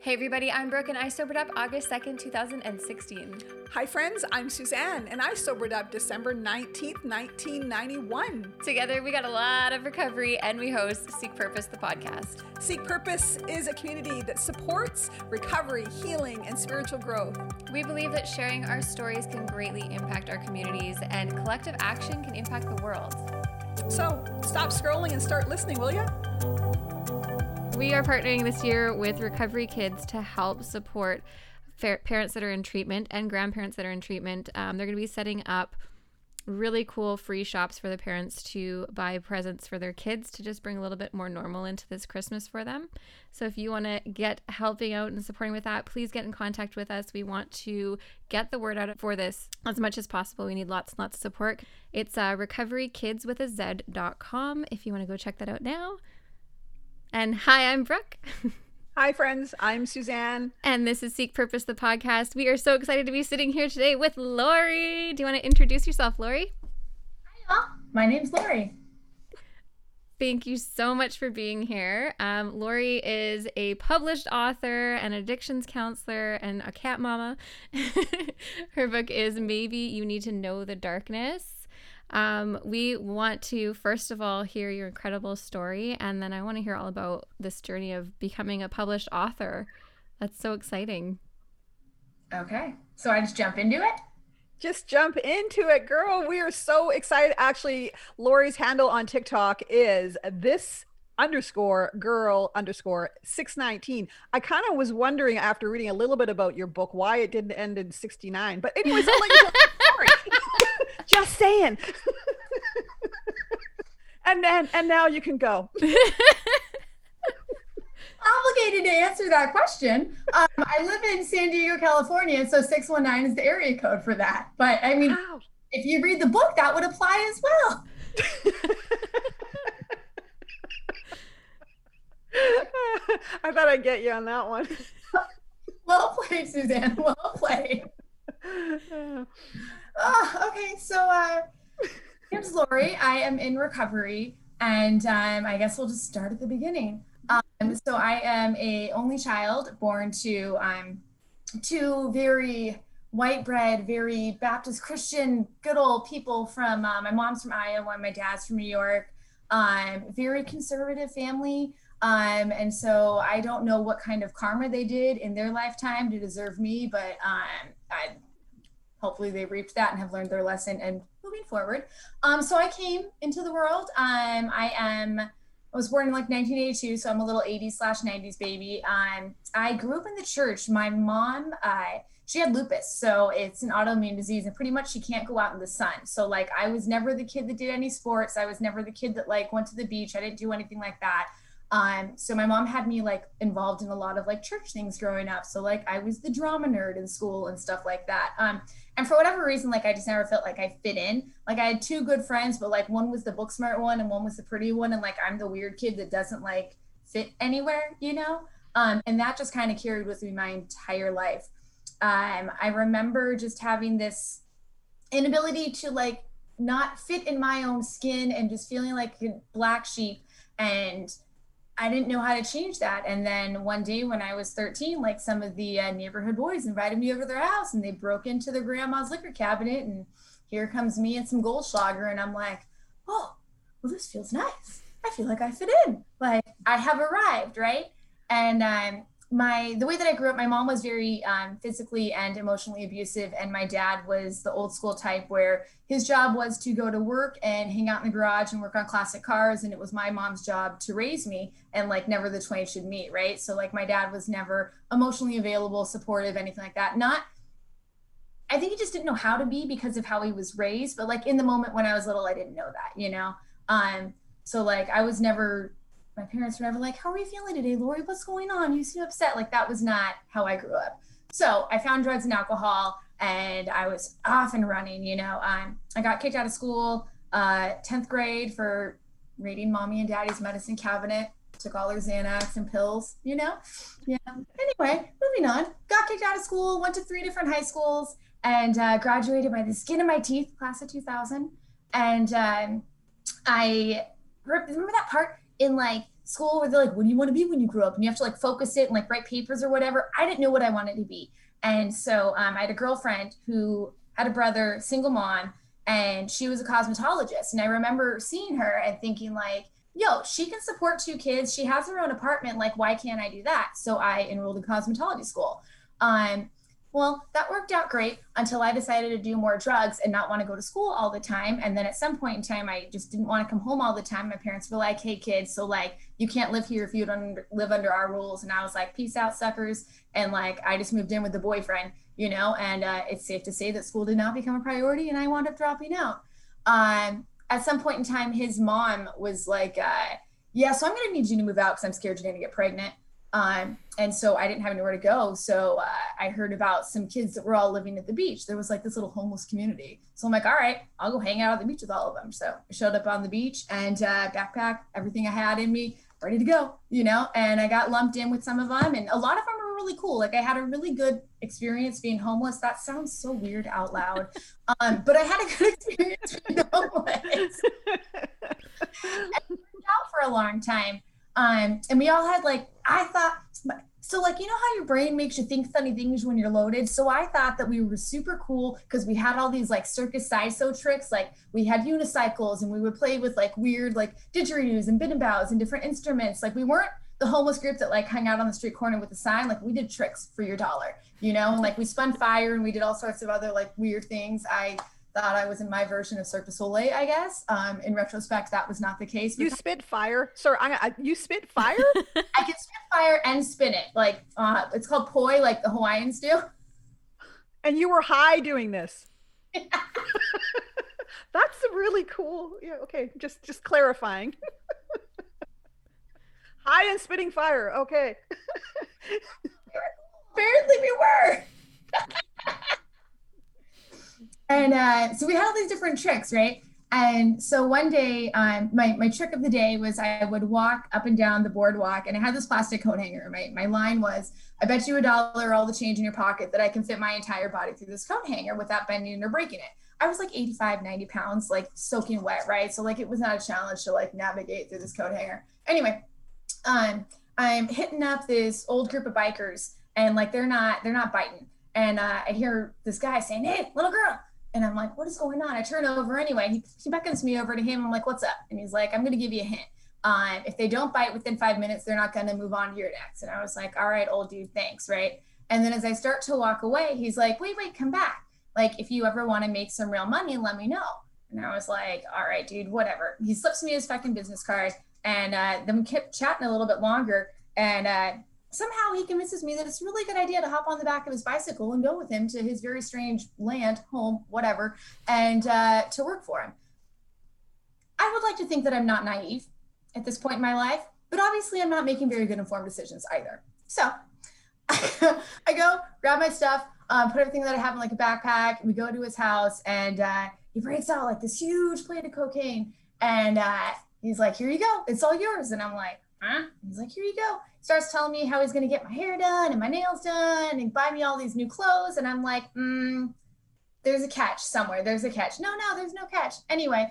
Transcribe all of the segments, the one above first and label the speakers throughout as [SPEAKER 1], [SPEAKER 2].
[SPEAKER 1] Hey everybody, I'm Brooke and I sobered up August 2nd, 2016.
[SPEAKER 2] Hi friends, I'm Suzanne and I sobered up December 19th, 1991.
[SPEAKER 1] Together we got a lot of recovery and we host Seek Purpose, the podcast.
[SPEAKER 2] Seek Purpose is a community that supports recovery, healing, and spiritual growth.
[SPEAKER 1] We believe that sharing our stories can greatly impact our communities and collective action can impact the world.
[SPEAKER 2] So stop scrolling and start listening, will you?
[SPEAKER 1] We are partnering this year with Recovery Kids to help support parents that are in treatment and grandparents that are in treatment. Um, they're going to be setting up really cool free shops for the parents to buy presents for their kids to just bring a little bit more normal into this Christmas for them. So if you want to get helping out and supporting with that, please get in contact with us. We want to get the word out for this as much as possible. We need lots and lots of support. It's uh, if you want to go check that out now. And hi, I'm Brooke.
[SPEAKER 2] Hi, friends. I'm Suzanne.
[SPEAKER 1] And this is Seek Purpose, the podcast. We are so excited to be sitting here today with Lori. Do you want to introduce yourself, Lori?
[SPEAKER 3] Hi, y'all. My name's Lori.
[SPEAKER 1] Thank you so much for being here. Um, Lori is a published author, an addictions counselor, and a cat mama. Her book is Maybe You Need to Know the Darkness. Um, we want to, first of all, hear your incredible story, and then I want to hear all about this journey of becoming a published author. That's so exciting.
[SPEAKER 3] Okay. So I just jump into it?
[SPEAKER 2] Just jump into it, girl. We are so excited. Actually, Lori's handle on TikTok is this underscore girl underscore 619 i kind of was wondering after reading a little bit about your book why it didn't end in 69 but anyways i'll let you just saying. and then and now you can go.
[SPEAKER 3] Obligated to answer that question. Um, I live in San Diego, California, so 619 is the area code for that. But I mean, wow. if you read the book, that would apply as well.
[SPEAKER 2] I thought I'd get you on that one.
[SPEAKER 3] well played, Suzanne. Well played. Oh, okay. So, uh, name's Lori. I am in recovery, and um, I guess we'll just start at the beginning. Um, so, I am a only child born to um, two very white bread, very Baptist Christian, good old people from uh, my mom's from Iowa, my dad's from New York. Um, very conservative family. Um, and so I don't know what kind of karma they did in their lifetime to deserve me, but um, I hopefully they reaped that and have learned their lesson and moving forward. Um, so I came into the world. Um, I am, I was born in like 1982, so I'm a little 80s slash 90s baby. Um, I grew up in the church. My mom, uh, she had lupus, so it's an autoimmune disease, and pretty much she can't go out in the sun. So like, I was never the kid that did any sports. I was never the kid that like went to the beach. I didn't do anything like that. Um, so my mom had me like involved in a lot of like church things growing up. So like I was the drama nerd in school and stuff like that. Um, and for whatever reason, like I just never felt like I fit in. Like I had two good friends, but like one was the book smart one and one was the pretty one, and like I'm the weird kid that doesn't like fit anywhere, you know. Um, and that just kind of carried with me my entire life. Um, I remember just having this inability to like not fit in my own skin and just feeling like a black sheep and I didn't know how to change that. And then one day when I was 13, like some of the uh, neighborhood boys invited me over their house and they broke into their grandma's liquor cabinet. And here comes me and some Goldschlager. And I'm like, oh, well, this feels nice. I feel like I fit in. Like I have arrived, right? And um, my the way that I grew up, my mom was very um, physically and emotionally abusive, and my dad was the old school type where his job was to go to work and hang out in the garage and work on classic cars, and it was my mom's job to raise me, and like never the twain should meet, right? So like my dad was never emotionally available, supportive, anything like that. Not I think he just didn't know how to be because of how he was raised. But like in the moment when I was little, I didn't know that, you know? Um, so like I was never my parents were never like, How are you feeling today, Lori? What's going on? You seem upset. Like that was not how I grew up. So I found drugs and alcohol and I was off and running, you know. Um, I got kicked out of school, uh, 10th grade for raiding mommy and daddy's medicine cabinet, took all their Xanax and pills, you know. Yeah. Anyway, moving on. Got kicked out of school, went to three different high schools, and uh, graduated by the skin of my teeth, class of 2000. And um, I remember that part in like school where they're like, what do you want to be when you grow up? And you have to like focus it and like write papers or whatever. I didn't know what I wanted to be. And so um, I had a girlfriend who had a brother, single mom, and she was a cosmetologist. And I remember seeing her and thinking like, yo, she can support two kids. She has her own apartment. Like, why can't I do that? So I enrolled in cosmetology school. Um, well, that worked out great until I decided to do more drugs and not want to go to school all the time. And then at some point in time, I just didn't want to come home all the time. My parents were like, hey, kids, so like, you can't live here if you don't live under our rules. And I was like, peace out, suckers. And like, I just moved in with the boyfriend, you know, and uh, it's safe to say that school did not become a priority and I wound up dropping out. Um, at some point in time, his mom was like, uh, yeah, so I'm going to need you to move out because I'm scared you're going to get pregnant. Um, and so I didn't have anywhere to go. So uh, I heard about some kids that were all living at the beach. There was like this little homeless community. So I'm like, all right, I'll go hang out at the beach with all of them. So I showed up on the beach and uh, backpack, everything I had in me, ready to go, you know, and I got lumped in with some of them. And a lot of them were really cool. Like I had a really good experience being homeless. That sounds so weird out loud. Um, but I had a good experience being homeless. out for a long time. Um, and we all had like, I thought, so like, you know how your brain makes you think funny things when you're loaded? So I thought that we were super cool because we had all these like circus sideshow tricks. Like we had unicycles and we would play with like weird like didgeridoos and biddenbows and different instruments. Like we weren't the homeless group that like hung out on the street corner with a sign. Like we did tricks for your dollar, you know, and like we spun fire and we did all sorts of other like weird things. I thought I was in my version of Cirque du Soleil, I guess. Um, in retrospect, that was not the case.
[SPEAKER 2] You spit fire, sir. I, I, you spit fire.
[SPEAKER 3] I can spit fire and spin it. Like uh, it's called poi, like the Hawaiians do.
[SPEAKER 2] And you were high doing this. That's really cool. Yeah. Okay. Just just clarifying. high and spitting fire. Okay.
[SPEAKER 3] Apparently, we were. And uh, so we had all these different tricks, right? And so one day, um, my, my trick of the day was I would walk up and down the boardwalk and I had this plastic coat hanger. My, my line was, I bet you a dollar all the change in your pocket that I can fit my entire body through this coat hanger without bending or breaking it. I was like 85, 90 pounds, like soaking wet, right? So like it was not a challenge to like navigate through this coat hanger. Anyway, um, I'm hitting up this old group of bikers and like they're not, they're not biting. And uh, I hear this guy saying, Hey, little girl, and I'm like, what is going on? I turn over anyway. He, he beckons me over to him. I'm like, what's up? And he's like, I'm going to give you a hint. Um, if they don't bite within five minutes, they're not going to move on to your next. And I was like, all right, old dude, thanks. Right. And then as I start to walk away, he's like, wait, wait, come back. Like, if you ever want to make some real money, let me know. And I was like, all right, dude, whatever. He slips me his fucking business card. And uh, then we kept chatting a little bit longer. And uh, somehow he convinces me that it's a really good idea to hop on the back of his bicycle and go with him to his very strange land, home, whatever, and uh, to work for him. I would like to think that I'm not naive at this point in my life, but obviously I'm not making very good informed decisions either. So I go grab my stuff, um, put everything that I have in like a backpack. We go to his house, and uh, he breaks out like this huge plate of cocaine, and uh, he's like, "Here you go, it's all yours." And I'm like, "Huh?" He's like, "Here you go." Starts telling me how he's going to get my hair done and my nails done and buy me all these new clothes. And I'm like, mm, there's a catch somewhere. There's a catch. No, no, there's no catch. Anyway,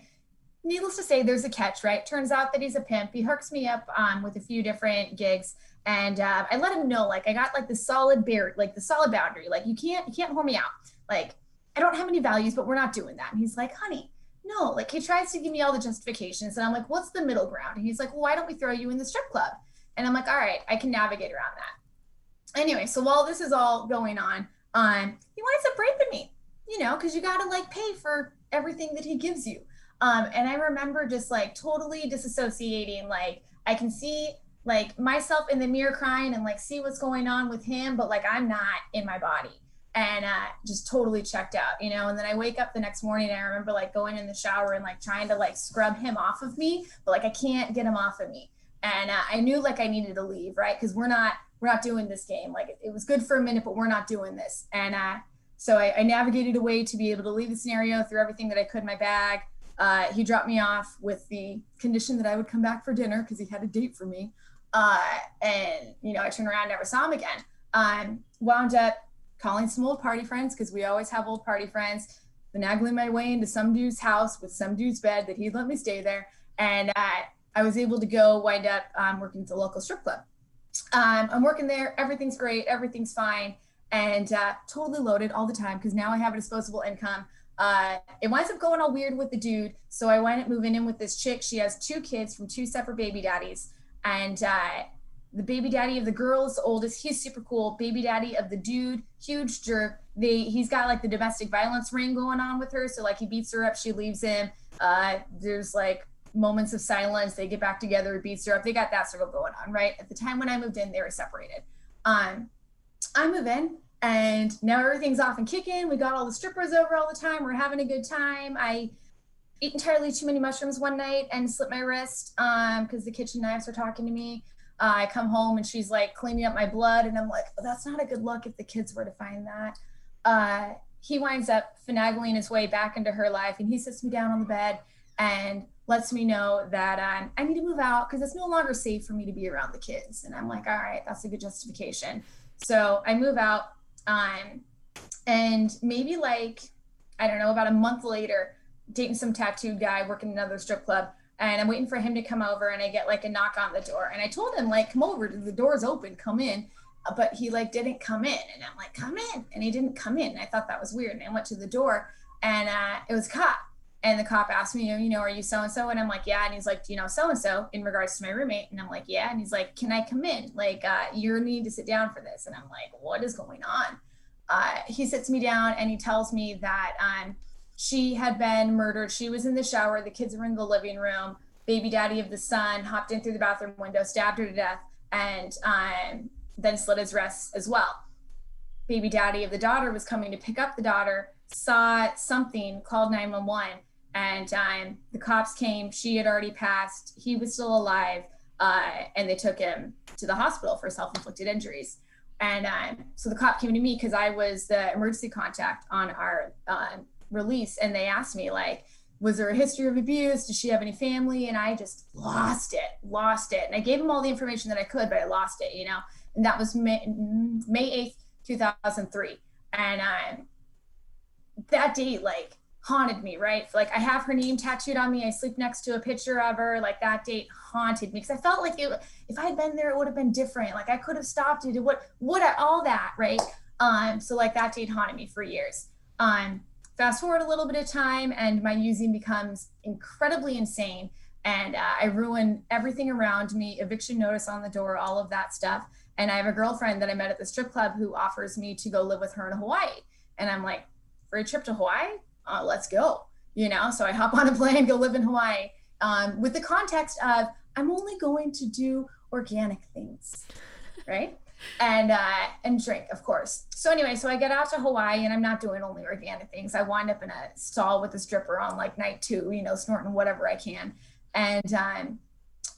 [SPEAKER 3] needless to say, there's a catch, right? Turns out that he's a pimp. He hooks me up um, with a few different gigs. And uh, I let him know, like, I got like the solid bear, like the solid boundary. Like, you can't, you can't whore me out. Like, I don't have any values, but we're not doing that. And he's like, honey, no. Like, he tries to give me all the justifications. And I'm like, what's the middle ground? And he's like, well, why don't we throw you in the strip club? And I'm like, all right, I can navigate around that. Anyway, so while this is all going on, um, he winds up raping me, you know, because you got to like pay for everything that he gives you. Um, and I remember just like totally disassociating. Like I can see like myself in the mirror crying and like see what's going on with him, but like I'm not in my body and uh, just totally checked out, you know. And then I wake up the next morning and I remember like going in the shower and like trying to like scrub him off of me, but like I can't get him off of me and uh, I knew like I needed to leave, right? Because we're not we're not doing this game. Like it, it, was good for a minute, but we're not doing this. And uh, so I, I, navigated a way to be able to leave the scenario, through everything that I could in my bag. Uh, he dropped me off with the condition that I would come back for dinner because he had a date for me. Uh, and you know, I turned around, never saw him again. Um, wound up calling some old party friends because we always have old party friends. Finagling my way into some dude's house with some dude's bed that he'd let me stay there. And uh, I was able to go wind up um, working at the local strip club. Um, I'm working there. Everything's great. Everything's fine. And uh, totally loaded all the time because now I have a disposable income. Uh, it winds up going all weird with the dude. So I wind up moving in with this chick. She has two kids from two separate baby daddies. And uh, the baby daddy of the girl is the oldest. He's super cool. Baby daddy of the dude, huge jerk. They he's got like the domestic violence ring going on with her. So like he beats her up, she leaves him. Uh, there's like moments of silence. They get back together, beats her up. They got that circle going on, right? At the time when I moved in, they were separated. Um, I move in and now everything's off and kicking. We got all the strippers over all the time. We're having a good time. I ate entirely too many mushrooms one night and slit my wrist um because the kitchen knives were talking to me. Uh, I come home and she's like cleaning up my blood, and I'm like, oh, that's not a good look if the kids were to find that. Uh, he winds up finagling his way back into her life, and he sits me down on the bed and lets me know that um, I need to move out because it's no longer safe for me to be around the kids. And I'm like, all right, that's a good justification. So I move out, um, and maybe like I don't know, about a month later, dating some tattooed guy working another strip club and I'm waiting for him to come over and I get like a knock on the door. And I told him like come over the door's open come in. But he like didn't come in. And I'm like come in. And he didn't come in. I thought that was weird. And I went to the door and uh, it was a cop and the cop asked me you know are you so and so and I'm like yeah and he's like do you know so and so in regards to my roommate and I'm like yeah and he's like can I come in like uh, you need to sit down for this and I'm like what is going on uh, he sits me down and he tells me that um, she had been murdered. She was in the shower. The kids were in the living room. Baby daddy of the son hopped in through the bathroom window, stabbed her to death, and um, then slit his wrists as well. Baby daddy of the daughter was coming to pick up the daughter, saw something, called 911, and um, the cops came. She had already passed. He was still alive, uh, and they took him to the hospital for self inflicted injuries. And um, so the cop came to me because I was the emergency contact on our uh, release and they asked me like was there a history of abuse did she have any family and i just lost it lost it and i gave him all the information that i could but i lost it you know and that was may, may 8th 2003 and um, that date like haunted me right like i have her name tattooed on me i sleep next to a picture of her like that date haunted me because i felt like it if i had been there it would have been different like i could have stopped it what what all that right um so like that date haunted me for years um Fast forward a little bit of time, and my using becomes incredibly insane. And uh, I ruin everything around me, eviction notice on the door, all of that stuff. And I have a girlfriend that I met at the strip club who offers me to go live with her in Hawaii. And I'm like, for a trip to Hawaii? Uh, let's go. You know, so I hop on a plane, go live in Hawaii um, with the context of I'm only going to do organic things, right? and uh, and drink, of course. So anyway, so I get out to Hawaii, and I'm not doing only organic things. I wind up in a stall with a stripper on like night two, you know, snorting whatever I can. And um,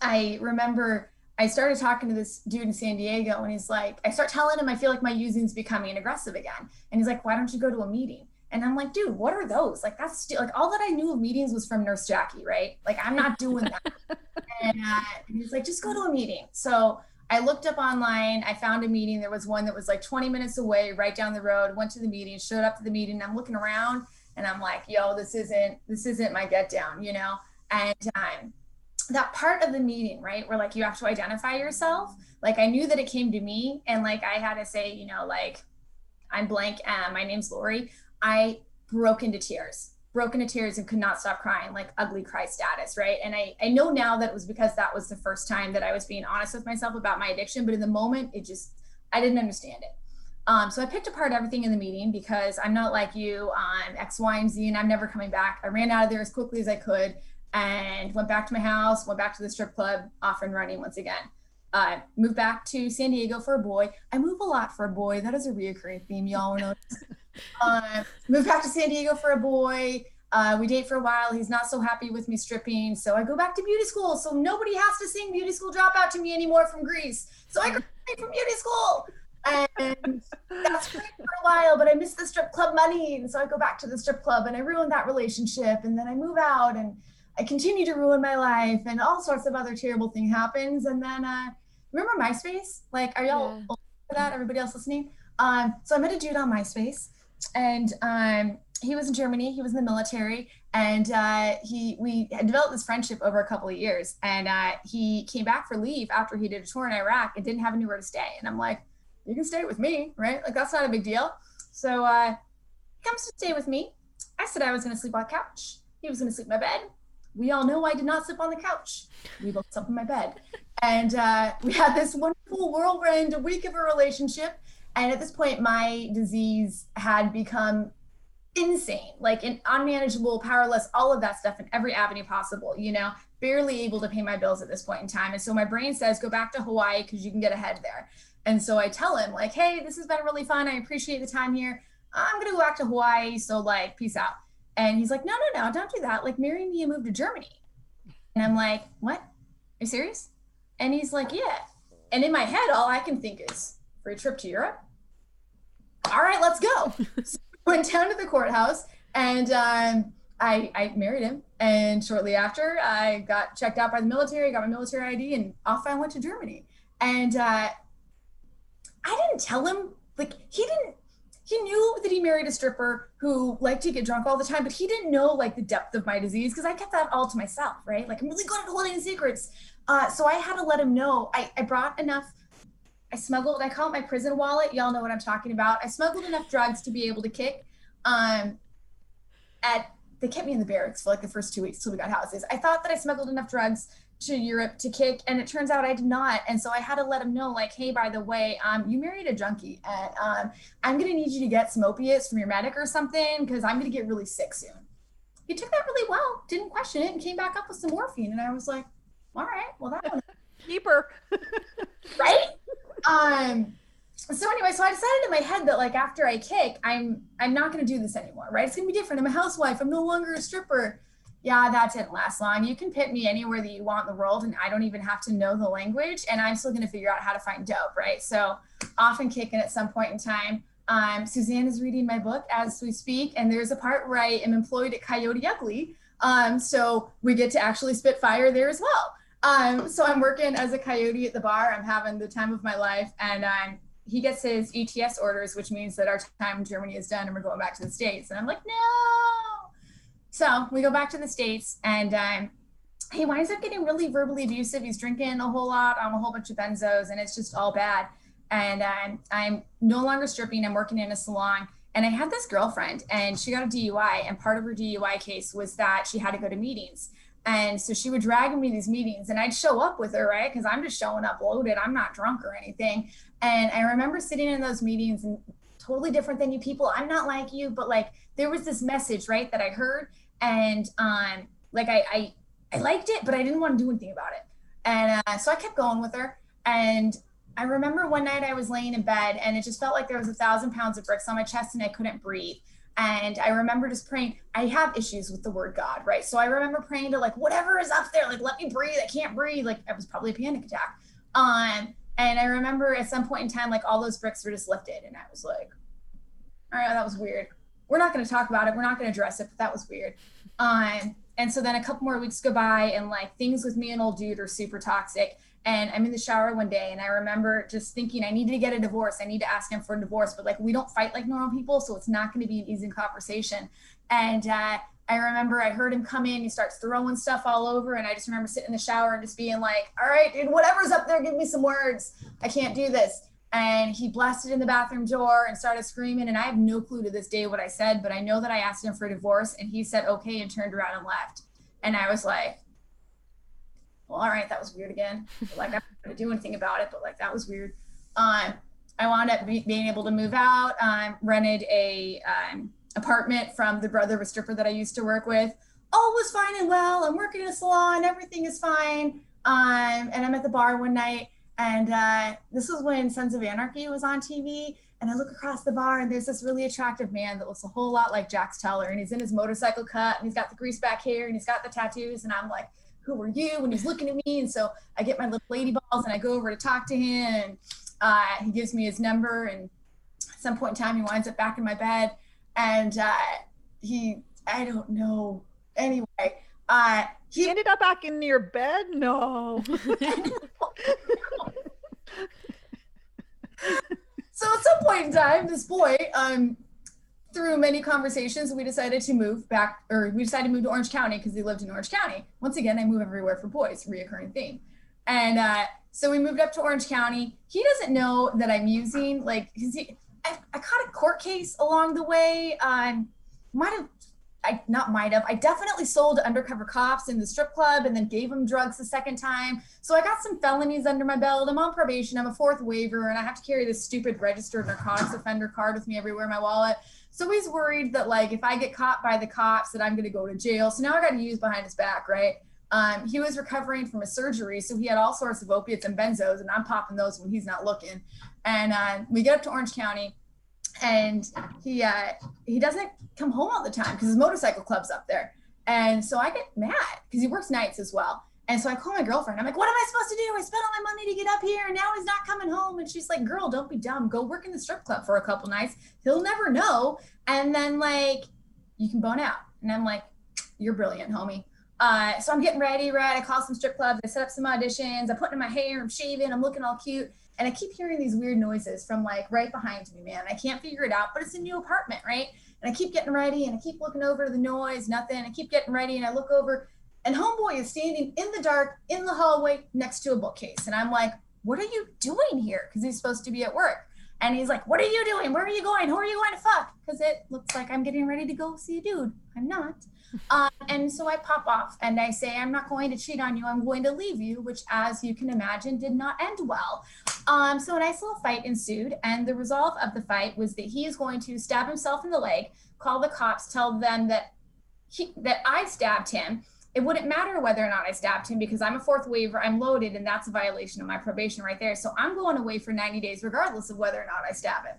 [SPEAKER 3] I remember I started talking to this dude in San Diego, and he's like, I start telling him I feel like my using's becoming aggressive again, and he's like, Why don't you go to a meeting? And I'm like, dude, what are those? Like, that's like all that I knew of meetings was from Nurse Jackie, right? Like, I'm not doing that. and, uh, and he's like, just go to a meeting. So I looked up online. I found a meeting. There was one that was like 20 minutes away, right down the road. Went to the meeting, showed up to the meeting. I'm looking around and I'm like, yo, this isn't this isn't my get down, you know. And um, that part of the meeting, right, where like you have to identify yourself. Like I knew that it came to me, and like I had to say, you know, like I'm blank. Uh, my name's Lori. I broke into tears broke into tears and could not stop crying, like ugly cry status, right? And I, I know now that it was because that was the first time that I was being honest with myself about my addiction, but in the moment, it just, I didn't understand it. Um, so I picked apart everything in the meeting because I'm not like you on X, Y, and Z, and I'm never coming back. I ran out of there as quickly as I could and went back to my house, went back to the strip club, off and running once again. Uh, moved back to San Diego for a boy. I move a lot for a boy. That is a reoccurring theme. Y'all know. Uh, moved back to San Diego for a boy. Uh, we date for a while. He's not so happy with me stripping. So I go back to beauty school. So nobody has to sing beauty school dropout to me anymore from Grease. So I graduate from beauty school. And that's great for a while, but I miss the strip club money. And so I go back to the strip club and I ruin that relationship. And then I move out and I continue to ruin my life and all sorts of other terrible thing happens. And then uh, remember MySpace? Like, are y'all yeah. for that? Everybody else listening? Um, so I met a dude on MySpace and um, he was in Germany. He was in the military, and uh, he we had developed this friendship over a couple of years. And uh, he came back for leave after he did a tour in Iraq and didn't have anywhere to stay. And I'm like, you can stay with me, right? Like that's not a big deal. So uh, he comes to stay with me. I said I was going to sleep on the couch. He was going to sleep in my bed. We all know I did not sleep on the couch. We both slept in my bed, and uh, we had this wonderful whirlwind, week of a relationship. And at this point, my disease had become insane, like an unmanageable, powerless, all of that stuff in every avenue possible, you know, barely able to pay my bills at this point in time. And so my brain says, go back to Hawaii because you can get ahead there. And so I tell him, like, hey, this has been really fun. I appreciate the time here. I'm going to go back to Hawaii. So, like, peace out. And he's like, no, no, no, don't do that. Like, marry me and move to Germany. And I'm like, what? Are you serious? And he's like, yeah. And in my head, all I can think is free trip to Europe. All right, let's go. so went down to the courthouse and um, I, I married him. And shortly after, I got checked out by the military, got my military ID, and off I went to Germany. And uh, I didn't tell him, like, he didn't, he knew that he married a stripper who liked to get drunk all the time, but he didn't know, like, the depth of my disease because I kept that all to myself, right? Like, I'm really good at holding secrets. Uh, so I had to let him know. I, I brought enough I smuggled, I call it my prison wallet. Y'all know what I'm talking about. I smuggled enough drugs to be able to kick. Um, at they kept me in the barracks for like the first two weeks till we got houses. I thought that I smuggled enough drugs to Europe to kick, and it turns out I did not. And so I had to let him know, like, hey, by the way, um, you married a junkie, and um, I'm gonna need you to get some opiates from your medic or something because I'm gonna get really sick soon. He took that really well, didn't question it, and came back up with some morphine. And I was like, all right, well that one
[SPEAKER 2] keeper,
[SPEAKER 3] right? Um so anyway so i decided in my head that like after i kick i'm i'm not going to do this anymore right? It's going to be different. I'm a housewife. I'm no longer a stripper. Yeah that didn't last long. You can pit me anywhere that you want in the world and i don't even have to know the language and i'm still going to figure out how to find dope right? So often kicking at some point in time. Um, suzanne is reading my book as we speak and there's a part where i am employed at coyote ugly. Um, so we get to actually spit fire there as well um, so I'm working as a coyote at the bar. I'm having the time of my life, and um, he gets his ETS orders, which means that our time in Germany is done, and we're going back to the states. And I'm like, no. So we go back to the states, and um, he winds up getting really verbally abusive. He's drinking a whole lot on a whole bunch of benzos, and it's just all bad. And um, I'm no longer stripping. I'm working in a salon. And I had this girlfriend, and she got a DUI. And part of her DUI case was that she had to go to meetings. And so she would drag me to these meetings and I'd show up with her, right? Because I'm just showing up loaded. I'm not drunk or anything. And I remember sitting in those meetings and totally different than you people. I'm not like you, but like there was this message, right, that I heard. And um, like I, I I liked it, but I didn't want to do anything about it. And uh, so I kept going with her. And I remember one night I was laying in bed and it just felt like there was a thousand pounds of bricks on my chest and I couldn't breathe. And I remember just praying. I have issues with the word God, right? So I remember praying to like whatever is up there, like let me breathe. I can't breathe. Like it was probably a panic attack. Um, and I remember at some point in time, like all those bricks were just lifted, and I was like, all right, that was weird. We're not going to talk about it. We're not going to address it, but that was weird. Um, and so then a couple more weeks go by, and like things with me and old dude are super toxic. And I'm in the shower one day and I remember just thinking I needed to get a divorce. I need to ask him for a divorce, but like we don't fight like normal people, so it's not going to be an easy conversation. And uh, I remember I heard him come in, he starts throwing stuff all over, and I just remember sitting in the shower and just being like, "All right, dude, whatever's up there, give me some words. I can't do this." And he blasted in the bathroom door and started screaming. And I have no clue to this day what I said, but I know that I asked him for a divorce, and he said okay and turned around and left. And I was like, well, all right, that was weird again. like I'm not gonna do anything about it, but like that was weird. Um, I wound up be- being able to move out. Um, rented a um, apartment from the brother of a stripper that I used to work with. All was fine and well. I'm working in a salon. Everything is fine. Um, and I'm at the bar one night, and uh, this was when Sons of Anarchy was on TV. And I look across the bar, and there's this really attractive man that looks a whole lot like Jax Teller, and he's in his motorcycle cut, and he's got the grease back hair, and he's got the tattoos, and I'm like, who are you? And he's looking at me. And so I get my little lady balls and I go over to talk to him. And uh, he gives me his number. And at some point in time, he winds up back in my bed. And uh, he, I don't know. Anyway, uh,
[SPEAKER 2] he, he ended up back in your bed? No.
[SPEAKER 3] so at some point in time, this boy, um, through many conversations, we decided to move back, or we decided to move to Orange County because he lived in Orange County. Once again, I move everywhere for boys, reoccurring theme. And uh, so we moved up to Orange County. He doesn't know that I'm using, like, he, I, I caught a court case along the way. Um, might have I not might have. I definitely sold undercover cops in the strip club and then gave them drugs the second time. So I got some felonies under my belt. I'm on probation. I'm a fourth waiver, and I have to carry this stupid registered narcotics offender card with me everywhere in my wallet. So he's worried that like if I get caught by the cops that I'm going to go to jail. So now I got to use behind his back, right? Um, he was recovering from a surgery, so he had all sorts of opiates and benzos, and I'm popping those when he's not looking. And uh, we get up to Orange County and he uh, he doesn't come home all the time because his motorcycle club's up there. And so I get mad because he works nights as well. And so I call my girlfriend. I'm like, what am I supposed to do? I spent all my money to get up here and now he's not coming home. And she's like, girl, don't be dumb. Go work in the strip club for a couple nights. He'll never know. And then like you can bone out. And I'm like, you're brilliant, homie. Uh, so I'm getting ready, right? I call some strip clubs. I set up some auditions. I'm putting in my hair. I'm shaving. I'm looking all cute. And I keep hearing these weird noises from like right behind me, man. I can't figure it out, but it's a new apartment, right? And I keep getting ready and I keep looking over the noise, nothing. I keep getting ready and I look over and homeboy is standing in the dark in the hallway next to a bookcase. And I'm like, what are you doing here? Because he's supposed to be at work. And he's like, what are you doing? Where are you going? Who are you going to fuck? Because it looks like I'm getting ready to go see a dude. I'm not. Um, and so I pop off and I say, I'm not going to cheat on you. I'm going to leave you, which, as you can imagine, did not end well. Um, so a nice little fight ensued. And the result of the fight was that he is going to stab himself in the leg, call the cops, tell them that he, that I stabbed him. It wouldn't matter whether or not I stabbed him because I'm a fourth waiver, I'm loaded, and that's a violation of my probation right there. So I'm going away for 90 days, regardless of whether or not I stab him.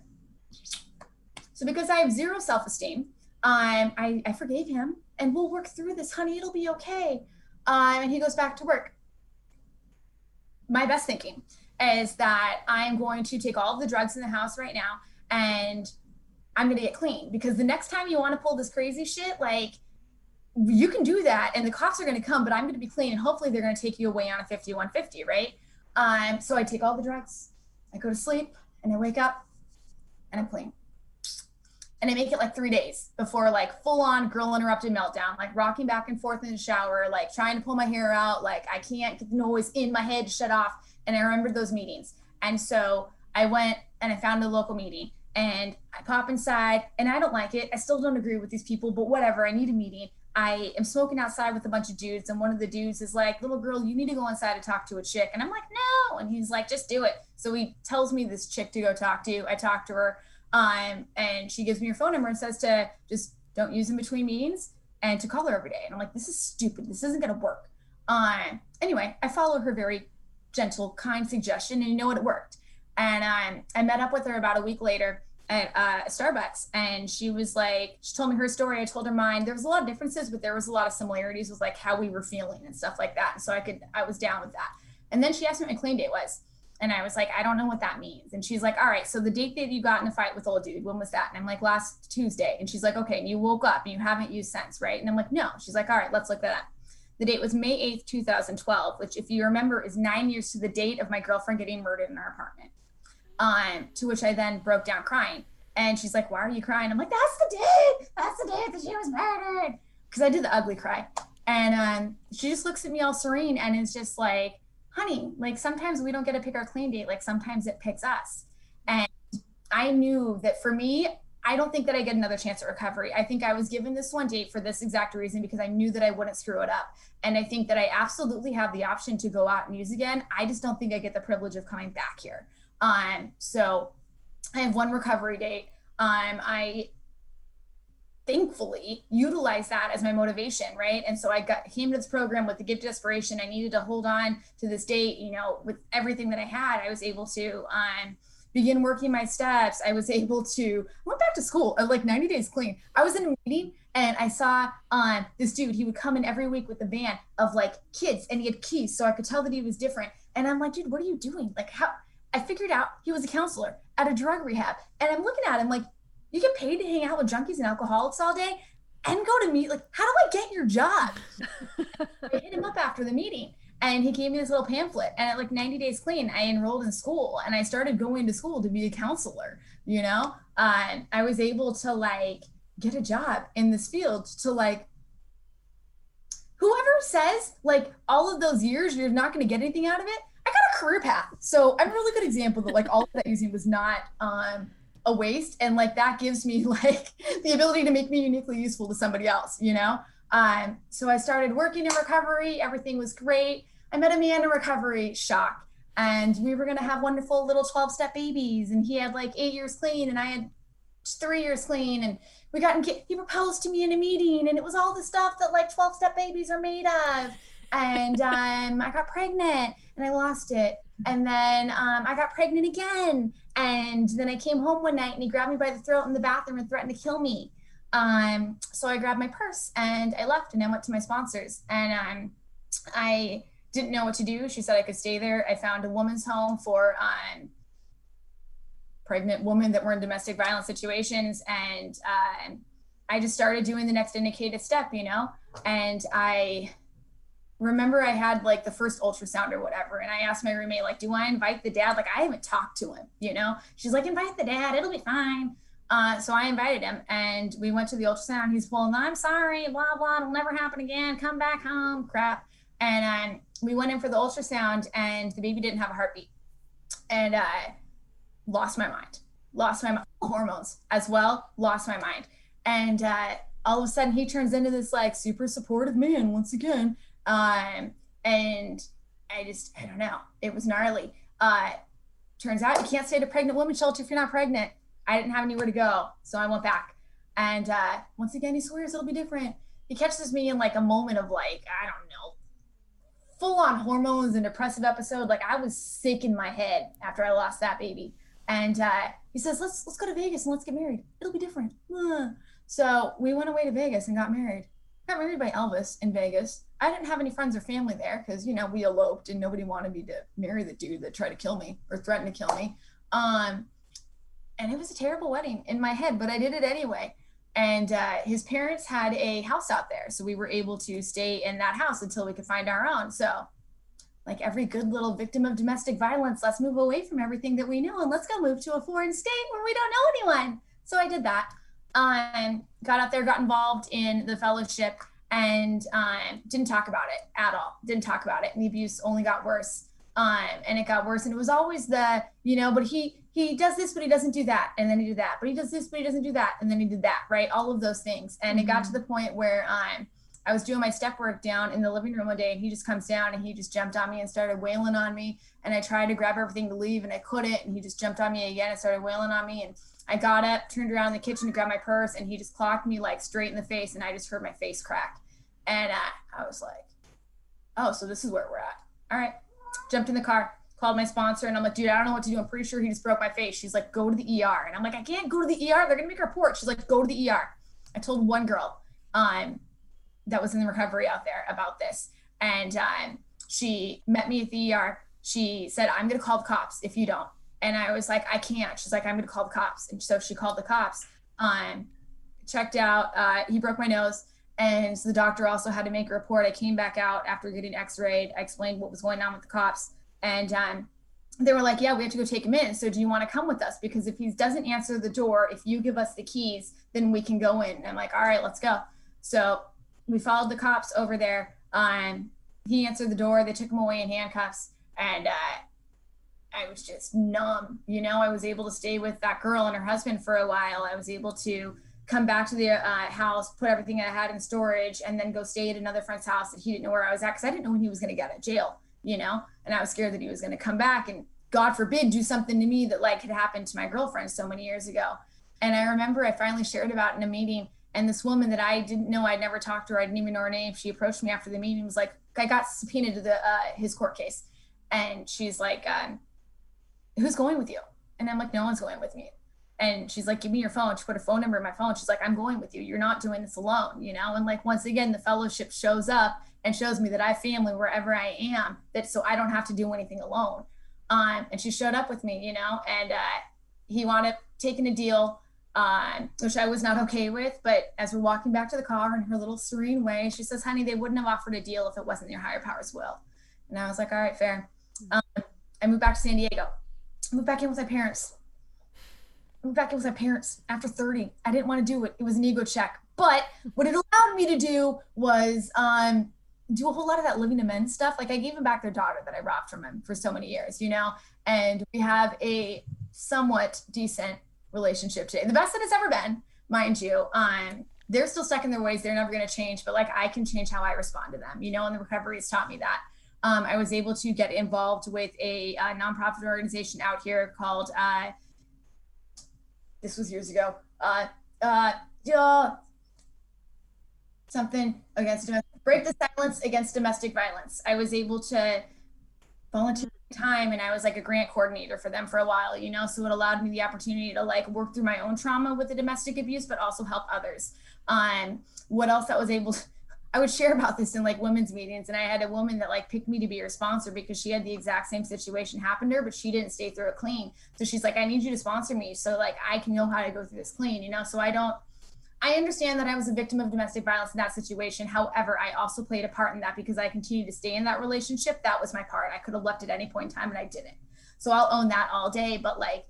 [SPEAKER 3] So because I have zero self esteem, um, I, I forgave him and we'll work through this, honey. It'll be okay. Um, and he goes back to work. My best thinking is that I'm going to take all the drugs in the house right now and I'm going to get clean because the next time you want to pull this crazy shit, like you can do that and the cops are going to come, but I'm going to be clean and hopefully they're going to take you away on a 5150, right? Um, so I take all the drugs, I go to sleep, and I wake up and I'm clean and I make it like three days before like full on girl interrupted meltdown, like rocking back and forth in the shower, like trying to pull my hair out, like I can't get the noise in my head shut off. And I remembered those meetings. And so I went and I found a local meeting and I pop inside and I don't like it. I still don't agree with these people, but whatever. I need a meeting. I am smoking outside with a bunch of dudes, and one of the dudes is like, Little girl, you need to go inside to talk to a chick. And I'm like, No. And he's like, Just do it. So he tells me this chick to go talk to. I talk to her. Um, and she gives me her phone number and says to just don't use in between meetings and to call her every day. And I'm like, this is stupid. This isn't going to work. Um, anyway, I follow her very gentle, kind suggestion, and you know what? It worked. And um, I met up with her about a week later at uh, Starbucks, and she was like, she told me her story. I told her mine. There was a lot of differences, but there was a lot of similarities with like how we were feeling and stuff like that. And so I could, I was down with that. And then she asked me what my clean date was. And I was like, I don't know what that means. And she's like, All right, so the date that you got in a fight with old dude, when was that? And I'm like, Last Tuesday. And she's like, Okay, and you woke up and you haven't used since, right? And I'm like, No. She's like, All right, let's look that up. The date was May 8th, 2012, which, if you remember, is nine years to the date of my girlfriend getting murdered in our apartment. Um, to which I then broke down crying. And she's like, Why are you crying? I'm like, That's the date. That's the date that she was murdered. Because I did the ugly cry. And um, she just looks at me all serene and is just like, honey, like sometimes we don't get to pick our clean date, like sometimes it picks us. And I knew that for me, I don't think that I get another chance at recovery. I think I was given this one date for this exact reason because I knew that I wouldn't screw it up. And I think that I absolutely have the option to go out and use again. I just don't think I get the privilege of coming back here. Um, so I have one recovery date. Um, I thankfully utilize that as my motivation, right? And so I got came to this program with the gift of desperation. I needed to hold on to this date, you know, with everything that I had. I was able to um, begin working my steps. I was able to went back to school at like 90 days clean. I was in a meeting and I saw um, this dude. He would come in every week with a van of like kids, and he had keys, so I could tell that he was different. And I'm like, dude, what are you doing? Like, how? I figured out he was a counselor at a drug rehab, and I'm looking at him like you get paid to hang out with junkies and alcoholics all day and go to meet. Like, how do I get your job? I hit him up after the meeting and he gave me this little pamphlet and at like 90 days clean i enrolled in school and i started going to school to be a counselor you know uh, i was able to like get a job in this field to like whoever says like all of those years you're not going to get anything out of it i got a career path so i'm a really good example that like all of that using was not um a waste and like that gives me like the ability to make me uniquely useful to somebody else you know um so i started working in recovery everything was great I met a man in recovery, shock. And we were going to have wonderful little 12 step babies. And he had like eight years clean, and I had three years clean. And we got in, he proposed to me in a meeting, and it was all the stuff that like 12 step babies are made of. And um, I got pregnant and I lost it. And then um, I got pregnant again. And then I came home one night and he grabbed me by the throat in the bathroom and threatened to kill me. Um, so I grabbed my purse and I left and I went to my sponsors. And um, I didn't know what to do. She said I could stay there. I found a woman's home for um, pregnant women that were in domestic violence situations. And uh, I just started doing the next indicated step, you know? And I remember I had like the first ultrasound or whatever. And I asked my roommate, like, do I invite the dad? Like, I haven't talked to him, you know? She's like, invite the dad, it'll be fine. Uh, so I invited him and we went to the ultrasound. He's, well, no, I'm sorry, blah, blah, it'll never happen again. Come back home, crap. And um, we went in for the ultrasound and the baby didn't have a heartbeat. And I lost my mind, lost my hormones as well, lost my mind. And uh, all of a sudden he turns into this like super supportive man once again. Um, and I just, I don't know, it was gnarly. Uh, turns out you can't stay at a pregnant woman shelter if you're not pregnant. I didn't have anywhere to go. So I went back. And uh, once again, he swears it'll be different. He catches me in like a moment of like, I don't know, full on hormones and depressive episode. Like I was sick in my head after I lost that baby. And uh, he says, "Let's let's go to Vegas and let's get married. It'll be different." So we went away to Vegas and got married. Got married by Elvis in Vegas. I didn't have any friends or family there because you know we eloped and nobody wanted me to marry the dude that tried to kill me or threatened to kill me. Um, and it was a terrible wedding in my head, but I did it anyway and uh, his parents had a house out there so we were able to stay in that house until we could find our own so like every good little victim of domestic violence let's move away from everything that we know and let's go move to a foreign state where we don't know anyone so i did that um, got out there got involved in the fellowship and um, didn't talk about it at all didn't talk about it and the abuse only got worse um, and it got worse and it was always the you know but he he does this, but he doesn't do that. And then he did that, but he does this, but he doesn't do that. And then he did that, right? All of those things. And mm-hmm. it got to mm-hmm. the point where um, I was doing my step work down in the living room one day and he just comes down and he just jumped on me and started wailing on me. And I tried to grab everything to leave and I couldn't. And he just jumped on me again and started wailing on me. And I got up, turned around in the kitchen to grab my purse and he just clocked me like straight in the face. And I just heard my face crack. And uh, I was like, oh, so this is where we're at. All right. Jumped in the car, called my sponsor and I'm like, dude, I don't know what to do. I'm pretty sure he just broke my face. She's like, go to the ER. And I'm like, I can't go to the ER. They're gonna make a report. She's like, go to the ER. I told one girl um, that was in the recovery out there about this. And um, she met me at the ER. She said, I'm gonna call the cops if you don't. And I was like, I can't. She's like, I'm gonna call the cops. And so she called the cops. Um, checked out. Uh, he broke my nose. And so the doctor also had to make a report. I came back out after getting x-rayed. I explained what was going on with the cops and um, they were like, yeah, we have to go take him in. So do you want to come with us? Because if he doesn't answer the door, if you give us the keys, then we can go in. And I'm like, all right, let's go. So we followed the cops over there. Um, he answered the door. They took him away in handcuffs. And uh, I was just numb. You know, I was able to stay with that girl and her husband for a while. I was able to come back to the uh, house, put everything I had in storage, and then go stay at another friend's house that he didn't know where I was at because I didn't know when he was going to get out of jail you know, and I was scared that he was going to come back and God forbid do something to me that like had happened to my girlfriend so many years ago. And I remember I finally shared about in a meeting and this woman that I didn't know, I'd never talked to her, I didn't even know her name. She approached me after the meeting, was like, I got subpoenaed to the uh, his court case, and she's like, um, "Who's going with you?" And I'm like, "No one's going with me." And she's like, "Give me your phone." She put a phone number in my phone. She's like, "I'm going with you. You're not doing this alone," you know. And like once again, the fellowship shows up and shows me that I have family wherever I am, that so I don't have to do anything alone. Um, and she showed up with me, you know, and uh, he wound up taking a deal, um, which I was not okay with. But as we're walking back to the car in her little serene way, she says, honey, they wouldn't have offered a deal if it wasn't your higher power's will. And I was like, all right, fair. Um, I moved back to San Diego. Moved back in with my parents. Moved back in with my parents after 30. I didn't want to do it. It was an ego check. But what it allowed me to do was um, do a whole lot of that living to amends stuff. Like I gave him back their daughter that I robbed from him for so many years, you know? And we have a somewhat decent relationship today. The best that it's ever been, mind you. Um, they're still stuck in their ways. They're never going to change, but like I can change how I respond to them, you know, and the recovery has taught me that. Um, I was able to get involved with a, a nonprofit organization out here called, uh, this was years ago, uh, uh, something against break the silence against domestic violence. I was able to volunteer time and I was like a grant coordinator for them for a while, you know, so it allowed me the opportunity to like work through my own trauma with the domestic abuse, but also help others. Um, what else I was able to, I would share about this in like women's meetings. And I had a woman that like picked me to be her sponsor because she had the exact same situation happen to her, but she didn't stay through it clean. So she's like, I need you to sponsor me so like I can know how to go through this clean, you know? So I don't, I understand that I was a victim of domestic violence in that situation. However, I also played a part in that because I continued to stay in that relationship. That was my part. I could have left at any point in time and I didn't. So I'll own that all day. But like,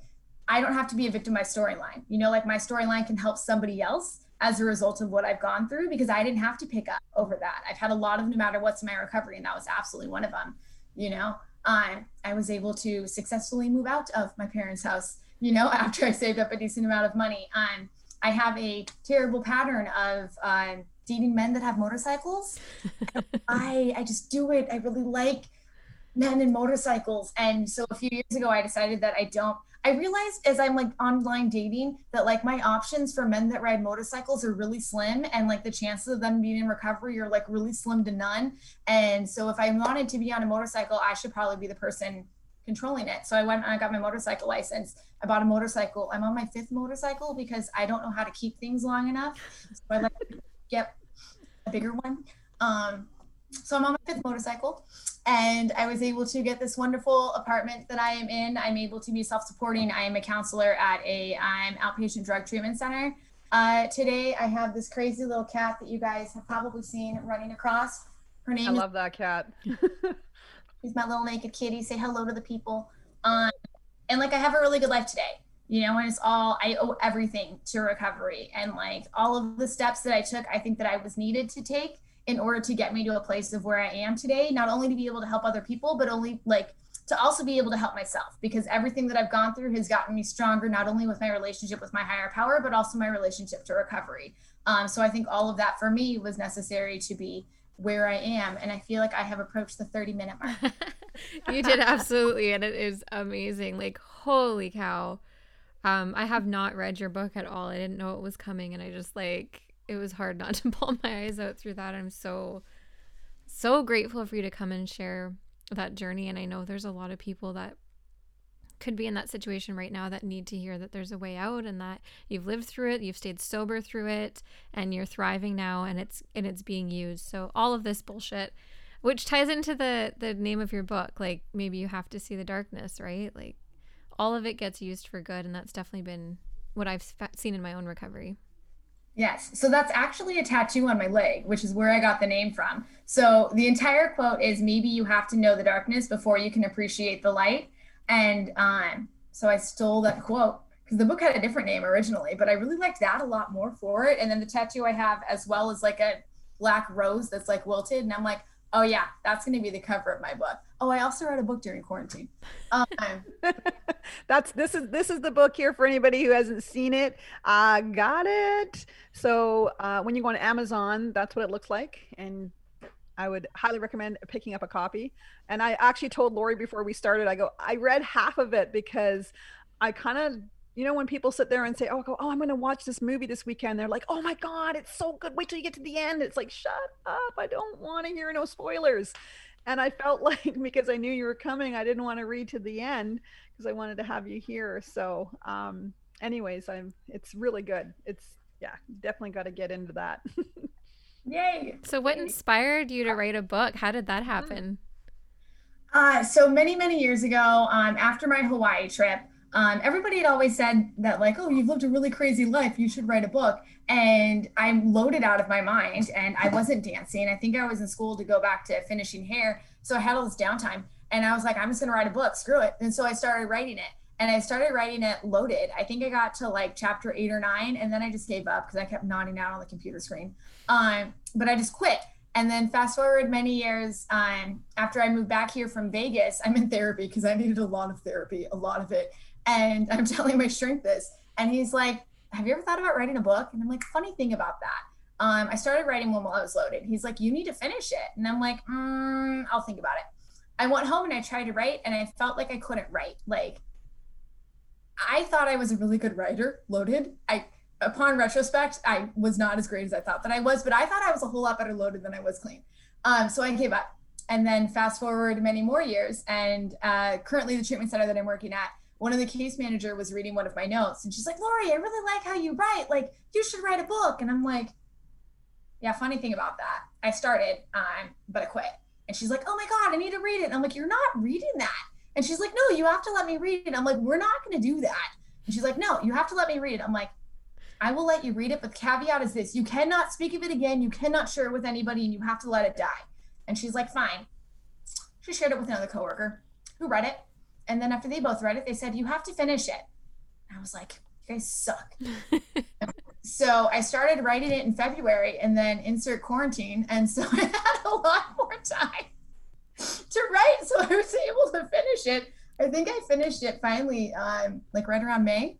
[SPEAKER 3] I don't have to be a victim of my storyline. You know, like my storyline can help somebody else as a result of what I've gone through because I didn't have to pick up over that. I've had a lot of no matter what's in my recovery, and that was absolutely one of them. You know, um, I was able to successfully move out of my parents' house, you know, after I saved up a decent amount of money. Um, I have a terrible pattern of uh, dating men that have motorcycles. I I just do it. I really like men and motorcycles. And so a few years ago, I decided that I don't. I realized as I'm like online dating that like my options for men that ride motorcycles are really slim and like the chances of them being in recovery are like really slim to none. And so if I wanted to be on a motorcycle, I should probably be the person controlling it. So I went and I got my motorcycle license. I bought a motorcycle. I'm on my fifth motorcycle because I don't know how to keep things long enough. So I like get a bigger one. Um, so I'm on my fifth motorcycle and I was able to get this wonderful apartment that I am in. I'm able to be self-supporting. I am a counselor at a um, outpatient drug treatment center. Uh, today I have this crazy little cat that you guys have probably seen running across. Her name
[SPEAKER 2] I love that cat.
[SPEAKER 3] He's my little naked kitty. Say hello to the people. Um, and like I have a really good life today, you know, and it's all I owe everything to recovery and like all of the steps that I took, I think that I was needed to take in order to get me to a place of where I am today, not only to be able to help other people, but only like to also be able to help myself because everything that I've gone through has gotten me stronger, not only with my relationship with my higher power, but also my relationship to recovery. Um, so I think all of that for me was necessary to be where I am. And I feel like I have approached the 30 minute mark.
[SPEAKER 1] you did absolutely. And it is amazing. Like, holy cow. Um, I have not read your book at all. I didn't know it was coming. And I just like, it was hard not to pull my eyes out through that. I'm so, so grateful for you to come and share that journey. And I know there's a lot of people that could be in that situation right now that need to hear that there's a way out and that you've lived through it, you've stayed sober through it, and you're thriving now and it's and it's being used. So all of this bullshit which ties into the the name of your book, like maybe you have to see the darkness, right? Like all of it gets used for good and that's definitely been what I've seen in my own recovery.
[SPEAKER 3] Yes. So that's actually a tattoo on my leg, which is where I got the name from. So the entire quote is maybe you have to know the darkness before you can appreciate the light. And um, so I stole that quote because the book had a different name originally, but I really liked that a lot more for it. And then the tattoo I have as well is like a black rose that's like wilted. And I'm like, oh yeah, that's going to be the cover of my book. Oh, I also wrote a book during quarantine. Um,
[SPEAKER 2] that's this is this is the book here for anybody who hasn't seen it. Uh, got it. So uh, when you go on Amazon, that's what it looks like, and I would highly recommend picking up a copy. And I actually told Lori before we started, I go, I read half of it because I kind of, you know, when people sit there and say, oh, go, oh, I'm going to watch this movie this weekend. They're like, oh my God, it's so good. Wait till you get to the end. It's like, shut up. I don't want to hear no spoilers. And I felt like because I knew you were coming, I didn't want to read to the end because I wanted to have you here. So, um, anyways, I'm, it's really good. It's, yeah, definitely got to get into that.
[SPEAKER 3] Yay.
[SPEAKER 1] So, what inspired you to write a book? How did that happen?
[SPEAKER 3] Uh, so, many, many years ago, um, after my Hawaii trip, um, everybody had always said that like oh you've lived a really crazy life. You should write a book. And i'm loaded out of my mind and i wasn't dancing. I think i was in school to go back to finishing hair so i had all this downtime and i was like i'm just going to write a book. Screw it. And so i started writing it and i started writing it loaded. I think i got to like chapter eight or nine and then i just gave up because i kept nodding out on the computer screen. Um, but i just quit and then fast forward many years um, after i moved back here from vegas i'm in therapy because i needed a lot of therapy a lot of it and I'm telling my shrink this, and he's like, "Have you ever thought about writing a book?" And I'm like, "Funny thing about that." Um, I started writing one while I was loaded. He's like, "You need to finish it," and I'm like, mm, "I'll think about it." I went home and I tried to write, and I felt like I couldn't write. Like, I thought I was a really good writer, loaded. I, upon retrospect, I was not as great as I thought that I was, but I thought I was a whole lot better loaded than I was clean. Um, so I gave up. And then fast forward many more years, and uh, currently the treatment center that I'm working at one of the case manager was reading one of my notes and she's like, Lori, I really like how you write. Like, you should write a book. And I'm like, yeah, funny thing about that. I started, um, but I quit. And she's like, oh my God, I need to read it. And I'm like, you're not reading that. And she's like, no, you have to let me read it. I'm like, we're not going to do that. And she's like, no, you have to let me read it. I'm like, I will let you read it, but the caveat is this you cannot speak of it again. You cannot share it with anybody, and you have to let it die. And she's like, fine. She shared it with another coworker who read it. And then after they both read it, they said, You have to finish it. And I was like, You guys suck. so I started writing it in February and then insert quarantine. And so I had a lot more time to write. So I was able to finish it. I think I finished it finally, um, like right around May,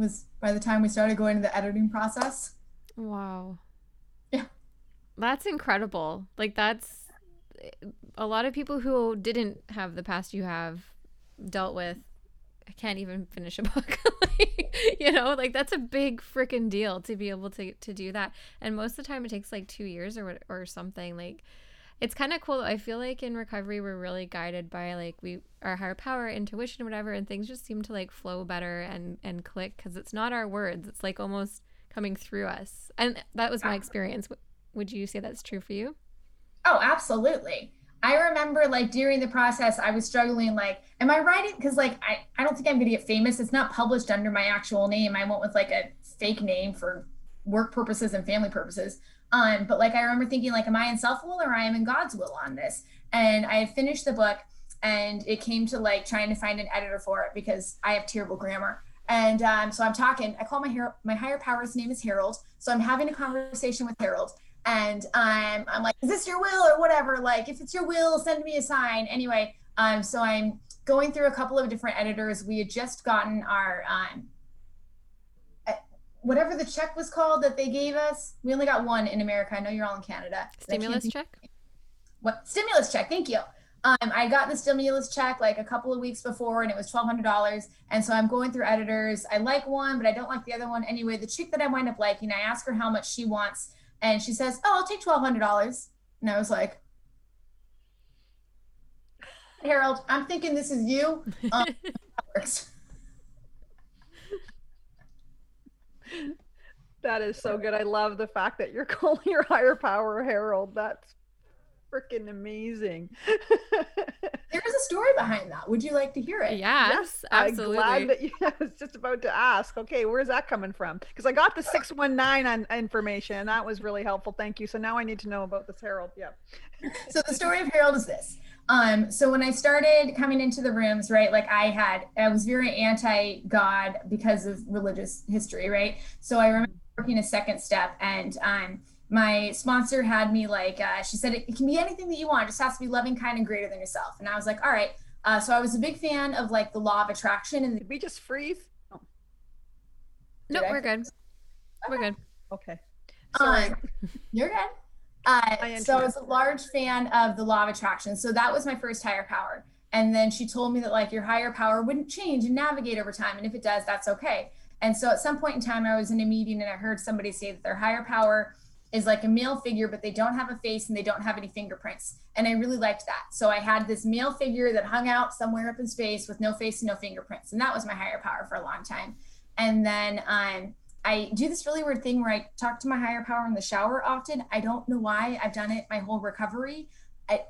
[SPEAKER 3] was by the time we started going to the editing process.
[SPEAKER 1] Wow.
[SPEAKER 3] Yeah.
[SPEAKER 1] That's incredible. Like, that's a lot of people who didn't have the past you have dealt with I can't even finish a book. like, you know, like that's a big freaking deal to be able to to do that. And most of the time it takes like 2 years or or something like it's kind of cool. I feel like in recovery we're really guided by like we our higher power, intuition, whatever, and things just seem to like flow better and and click because it's not our words. It's like almost coming through us. And that was my ah. experience. Would you say that's true for you?
[SPEAKER 3] Oh, absolutely. I remember like during the process, I was struggling, like, am I writing? Because like I, I don't think I'm gonna get famous. It's not published under my actual name. I went with like a fake name for work purposes and family purposes. Um, but like I remember thinking, like, am I in self will or am I am in God's will on this? And I finished the book and it came to like trying to find an editor for it because I have terrible grammar. And um, so I'm talking, I call my hero, my higher power's name is Harold. So I'm having a conversation with Harold and I'm I'm like, is this your will or whatever? Like, if it's your will, send me a sign. Anyway, um, so I'm going through a couple of different editors. We had just gotten our um, whatever the check was called that they gave us. We only got one in America. I know you're all in Canada.
[SPEAKER 1] Stimulus check.
[SPEAKER 3] What stimulus check? Thank you. Um, I got the stimulus check like a couple of weeks before, and it was twelve hundred dollars. And so I'm going through editors. I like one, but I don't like the other one. Anyway, the chick that I wind up liking, I ask her how much she wants and she says, "Oh, I'll take twelve hundred dollars." And I was like, "Harold, I'm thinking this is you." Um,
[SPEAKER 2] that is so good. I love the fact that you're calling your higher power Harold. That's freaking amazing.
[SPEAKER 3] there is a story behind that. Would you like to hear it?
[SPEAKER 1] Yes, yes absolutely.
[SPEAKER 2] I'm glad that you, I was just about to ask. Okay, where's that coming from? Because I got the uh. six one nine on information, and that was really helpful. Thank you. So now I need to know about this Harold. Yeah.
[SPEAKER 3] so the story of Harold is this. Um, so when I started coming into the rooms, right, like I had, I was very anti-God because of religious history, right? So I remember working a second step, and um, my sponsor had me like uh, she said it, it, can be anything that you want. It just has to be loving kind and greater than yourself. And i was like all right. Uh, so i was a big fan of like the law of attraction and
[SPEAKER 2] did we just freeze?
[SPEAKER 1] Oh. no we're good. Okay. we're good.
[SPEAKER 2] Okay.
[SPEAKER 3] Sorry. um, you're good uh, so i was a large fan of the law of attraction so that was my first higher power and then she told me that like your higher power wouldn't change and navigate over time and if it does that's okay and so at some point in time i was in a meeting and i heard somebody say that their higher power is like a male figure, but they don't have a face and they don't have any fingerprints. And I really liked that. So I had this male figure that hung out somewhere up in space with no face and no fingerprints. And that was my higher power for a long time. And then um, I do this really weird thing where I talk to my higher power in the shower often. I don't know why I've done it my whole recovery. I,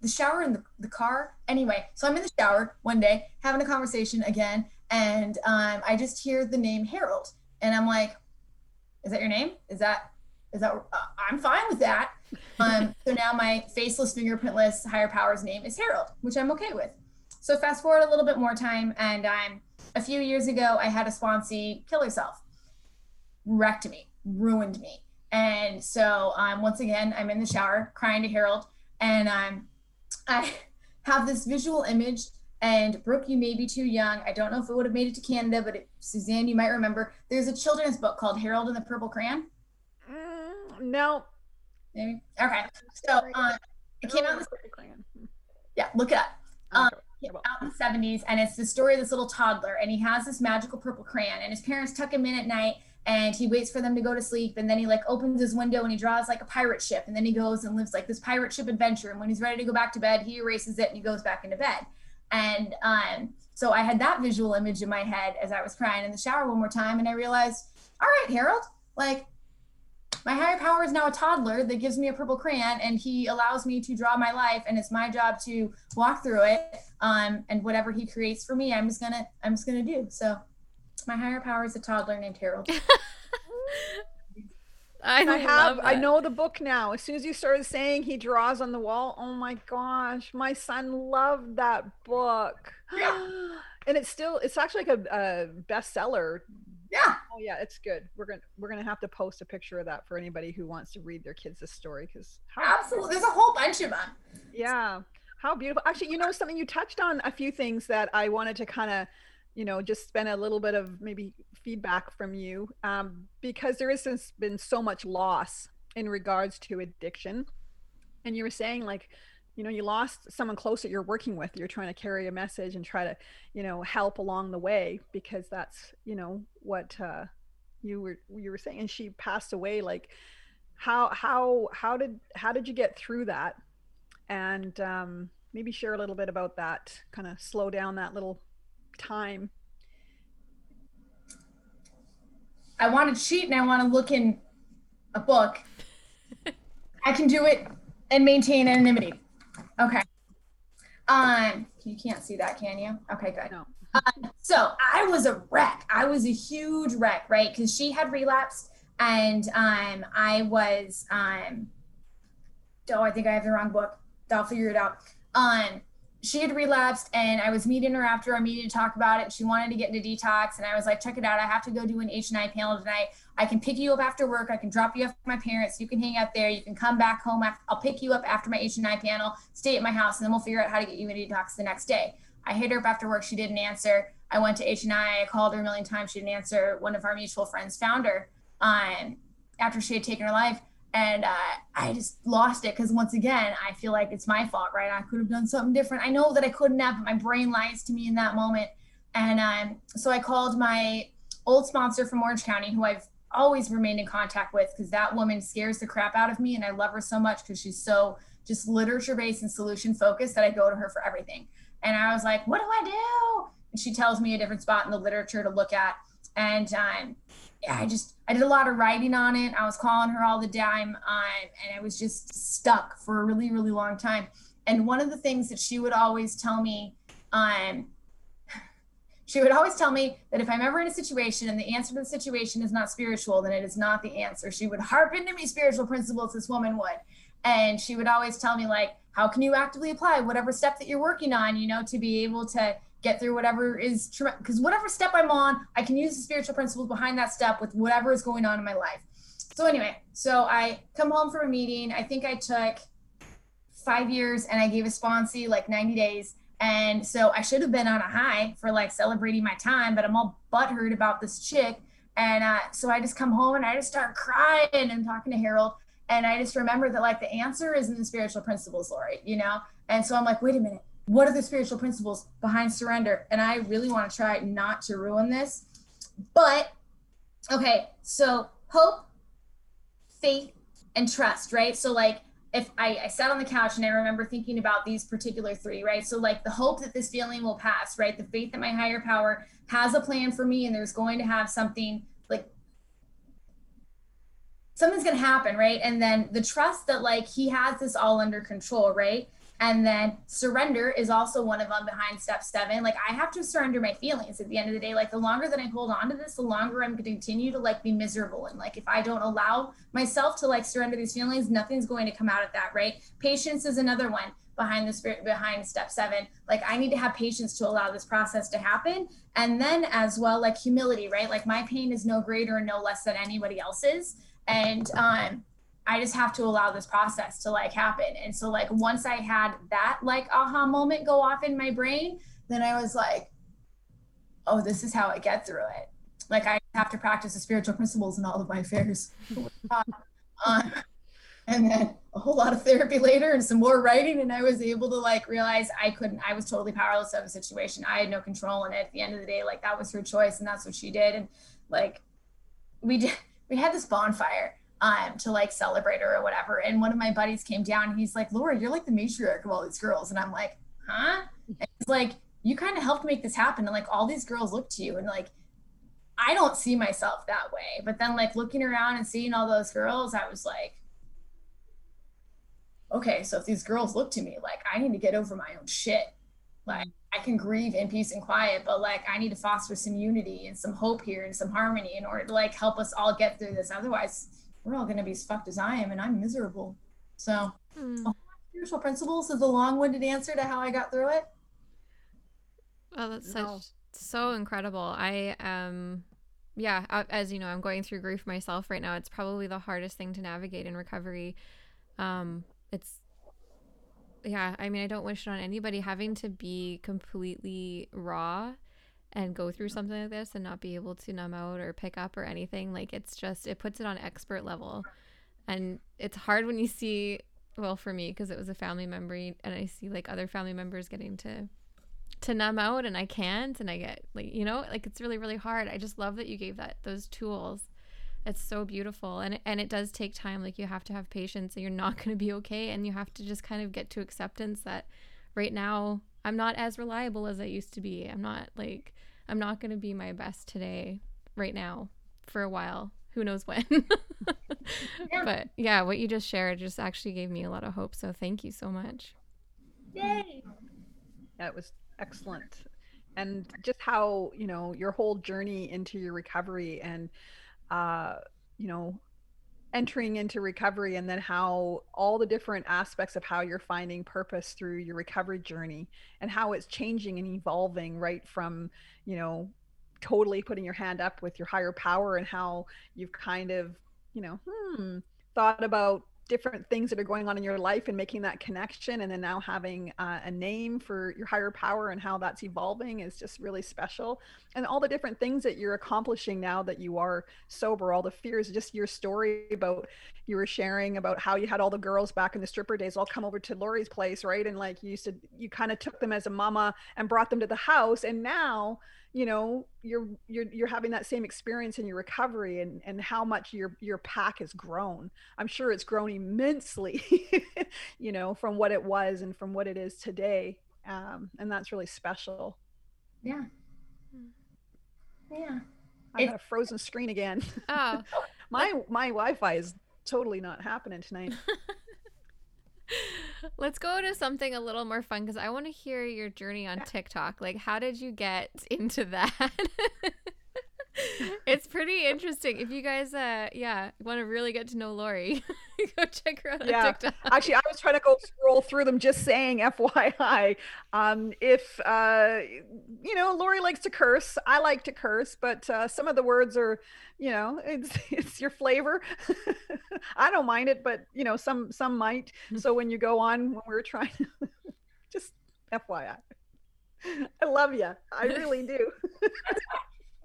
[SPEAKER 3] the shower in the, the car. Anyway, so I'm in the shower one day having a conversation again, and um, I just hear the name Harold, and I'm like, "Is that your name? Is that is that? Uh, I'm fine with that." Um, so now my faceless, fingerprintless higher power's name is Harold, which I'm okay with. So fast forward a little bit more time, and um, a few years ago, I had a sponsee kill herself, wrecked me, ruined me. And so um, once again, I'm in the shower crying to Harold, and um, I have this visual image. And Brooke, you may be too young. I don't know if it would have made it to Canada, but it, Suzanne, you might remember. There's a children's book called Harold and the Purple Crayon.
[SPEAKER 2] Mm, no.
[SPEAKER 3] Maybe. Okay. So uh, it came out. Yeah, look it up. Um, out in the 70s, and it's the story of this little toddler, and he has this magical purple crayon, and his parents tuck him in at night, and he waits for them to go to sleep and then he like opens his window and he draws like a pirate ship and then he goes and lives like this pirate ship adventure and when he's ready to go back to bed he erases it and he goes back into bed. And um so i had that visual image in my head as i was crying in the shower one more time and i realized all right harold like my higher power is now a toddler that gives me a purple crayon and he allows me to draw my life and it's my job to walk through it um and whatever he creates for me i'm just gonna i'm just gonna do so my higher power is a toddler named Harold.
[SPEAKER 1] I, I have
[SPEAKER 2] I know the book now. As soon as you started saying he draws on the wall, oh my gosh, my son loved that book. Yeah. and it's still it's actually like a, a bestseller.
[SPEAKER 3] Yeah.
[SPEAKER 2] Oh yeah, it's good. We're gonna we're gonna have to post a picture of that for anybody who wants to read their kids this story because
[SPEAKER 3] absolutely there's a whole bunch of them.
[SPEAKER 2] Yeah. How beautiful. Actually, you know something? You touched on a few things that I wanted to kind of you know just spend a little bit of maybe feedback from you um, because there has been so much loss in regards to addiction. And you were saying like you know you lost someone close that you're working with. You're trying to carry a message and try to you know help along the way because that's you know what uh, you were you were saying. And she passed away. Like how how how did how did you get through that and um, maybe share a little bit about that kind of slow down that little time.
[SPEAKER 3] I want to cheat and I want to look in a book. I can do it and maintain anonymity. Okay. Um, you can't see that, can you? Okay, good. No. Um, so I was a wreck. I was a huge wreck, right? Because she had relapsed, and um, I was um, oh, I think I have the wrong book. I'll figure it out. Um, she had relapsed and I was meeting her after our meeting to talk about it. She wanted to get into detox and I was like, check it out. I have to go do an H&I panel tonight. I can pick you up after work. I can drop you off my parents. You can hang out there. You can come back home. I'll pick you up after my H&I panel, stay at my house, and then we'll figure out how to get you into detox the next day. I hit her up after work. She didn't answer. I went to H&I. I called her a million times. She didn't answer. One of our mutual friends found her um, after she had taken her life and uh, I just lost it because once again, I feel like it's my fault, right? I could have done something different. I know that I couldn't have, but my brain lies to me in that moment. And um, so I called my old sponsor from Orange County, who I've always remained in contact with because that woman scares the crap out of me, and I love her so much because she's so just literature based and solution focused that I go to her for everything. And I was like, "What do I do?" And she tells me a different spot in the literature to look at, and um, I just I did a lot of writing on it. I was calling her all the time, um, and I was just stuck for a really really long time. And one of the things that she would always tell me, um, she would always tell me that if I'm ever in a situation and the answer to the situation is not spiritual, then it is not the answer. She would harp into me spiritual principles. This woman would, and she would always tell me like, how can you actively apply whatever step that you're working on, you know, to be able to get through whatever is because whatever step I'm on, I can use the spiritual principles behind that step with whatever is going on in my life. So anyway, so I come home from a meeting. I think I took five years and I gave a sponsee like 90 days. And so I should have been on a high for like celebrating my time, but I'm all butthurt about this chick. And uh, so I just come home and I just start crying and talking to Harold. And I just remember that like the answer is in the spiritual principles, Lori, you know? And so I'm like, wait a minute, what are the spiritual principles behind surrender? And I really want to try not to ruin this. But okay, so hope, faith, and trust, right? So like if I, I sat on the couch and I remember thinking about these particular three, right? So like the hope that this feeling will pass, right? The faith that my higher power has a plan for me and there's going to have something like something's going to happen, right? And then the trust that like he has this all under control, right? And then surrender is also one of them behind step seven. Like I have to surrender my feelings at the end of the day. Like the longer that I hold on to this, the longer I'm going to continue to like be miserable. And like if I don't allow myself to like surrender these feelings, nothing's going to come out of that, right? Patience is another one behind the spirit behind step seven like i need to have patience to allow this process to happen and then as well like humility right like my pain is no greater and no less than anybody else's and um I just have to allow this process to like happen. And so like once I had that like aha moment go off in my brain, then I was like, oh, this is how I get through it. Like I have to practice the spiritual principles in all of my affairs. uh, and then a whole lot of therapy later and some more writing and i was able to like realize i couldn't i was totally powerless of the situation i had no control it at the end of the day like that was her choice and that's what she did and like we did we had this bonfire um, to like celebrate her or whatever. And one of my buddies came down and he's like, Laura, you're like the matriarch of all these girls. And I'm like, huh? And he's like, you kind of helped make this happen. And like all these girls look to you and like, I don't see myself that way. But then like looking around and seeing all those girls, I was like, okay, so if these girls look to me, like I need to get over my own shit. Like I can grieve in peace and quiet, but like I need to foster some unity and some hope here and some harmony in order to like help us all get through this. Otherwise, we're all going to be as fucked as I am, and I'm miserable. So, mm. spiritual principles is a long-winded answer to how I got through it.
[SPEAKER 1] Oh, that's no. such so incredible. I um, yeah, as you know, I'm going through grief myself right now. It's probably the hardest thing to navigate in recovery. Um, it's yeah, I mean, I don't wish it on anybody having to be completely raw and go through something like this and not be able to numb out or pick up or anything like it's just it puts it on expert level. And it's hard when you see well for me because it was a family member and i see like other family members getting to to numb out and i can't and i get like you know like it's really really hard. I just love that you gave that those tools. It's so beautiful and and it does take time. Like you have to have patience and you're not going to be okay and you have to just kind of get to acceptance that right now I'm not as reliable as I used to be. I'm not like I'm not going to be my best today right now for a while. Who knows when. yeah. But yeah, what you just shared just actually gave me a lot of hope. So thank you so much.
[SPEAKER 2] Yay. That was excellent. And just how, you know, your whole journey into your recovery and uh, you know, entering into recovery and then how all the different aspects of how you're finding purpose through your recovery journey and how it's changing and evolving right from you know totally putting your hand up with your higher power and how you've kind of you know hmm thought about different things that are going on in your life and making that connection and then now having uh, a name for your higher power and how that's evolving is just really special. And all the different things that you're accomplishing now that you are sober all the fears just your story about you were sharing about how you had all the girls back in the stripper days all come over to Lori's place right? And like you said you kind of took them as a mama and brought them to the house. And now you know you're you're you're having that same experience in your recovery and and how much your your pack has grown. I'm sure it's grown immensely you know from what it was and from what it is today um, and that's really special.
[SPEAKER 3] Yeah. Yeah.
[SPEAKER 2] I got a frozen screen again. Oh. My my wi-fi is totally not happening tonight
[SPEAKER 1] Let's go to something a little more fun because I want to hear your journey on TikTok. Like, how did you get into that? it's pretty interesting. If you guys, uh, yeah, want to really get to know Lori, go check her out yeah. on TikTok.
[SPEAKER 2] Actually, I was trying to go scroll through them, just saying, FYI. Um, if uh, you know, Lori likes to curse. I like to curse, but uh, some of the words are, you know, it's it's your flavor. I don't mind it, but you know, some some might. So when you go on, when we're trying, to, just FYI. I love you. I really do.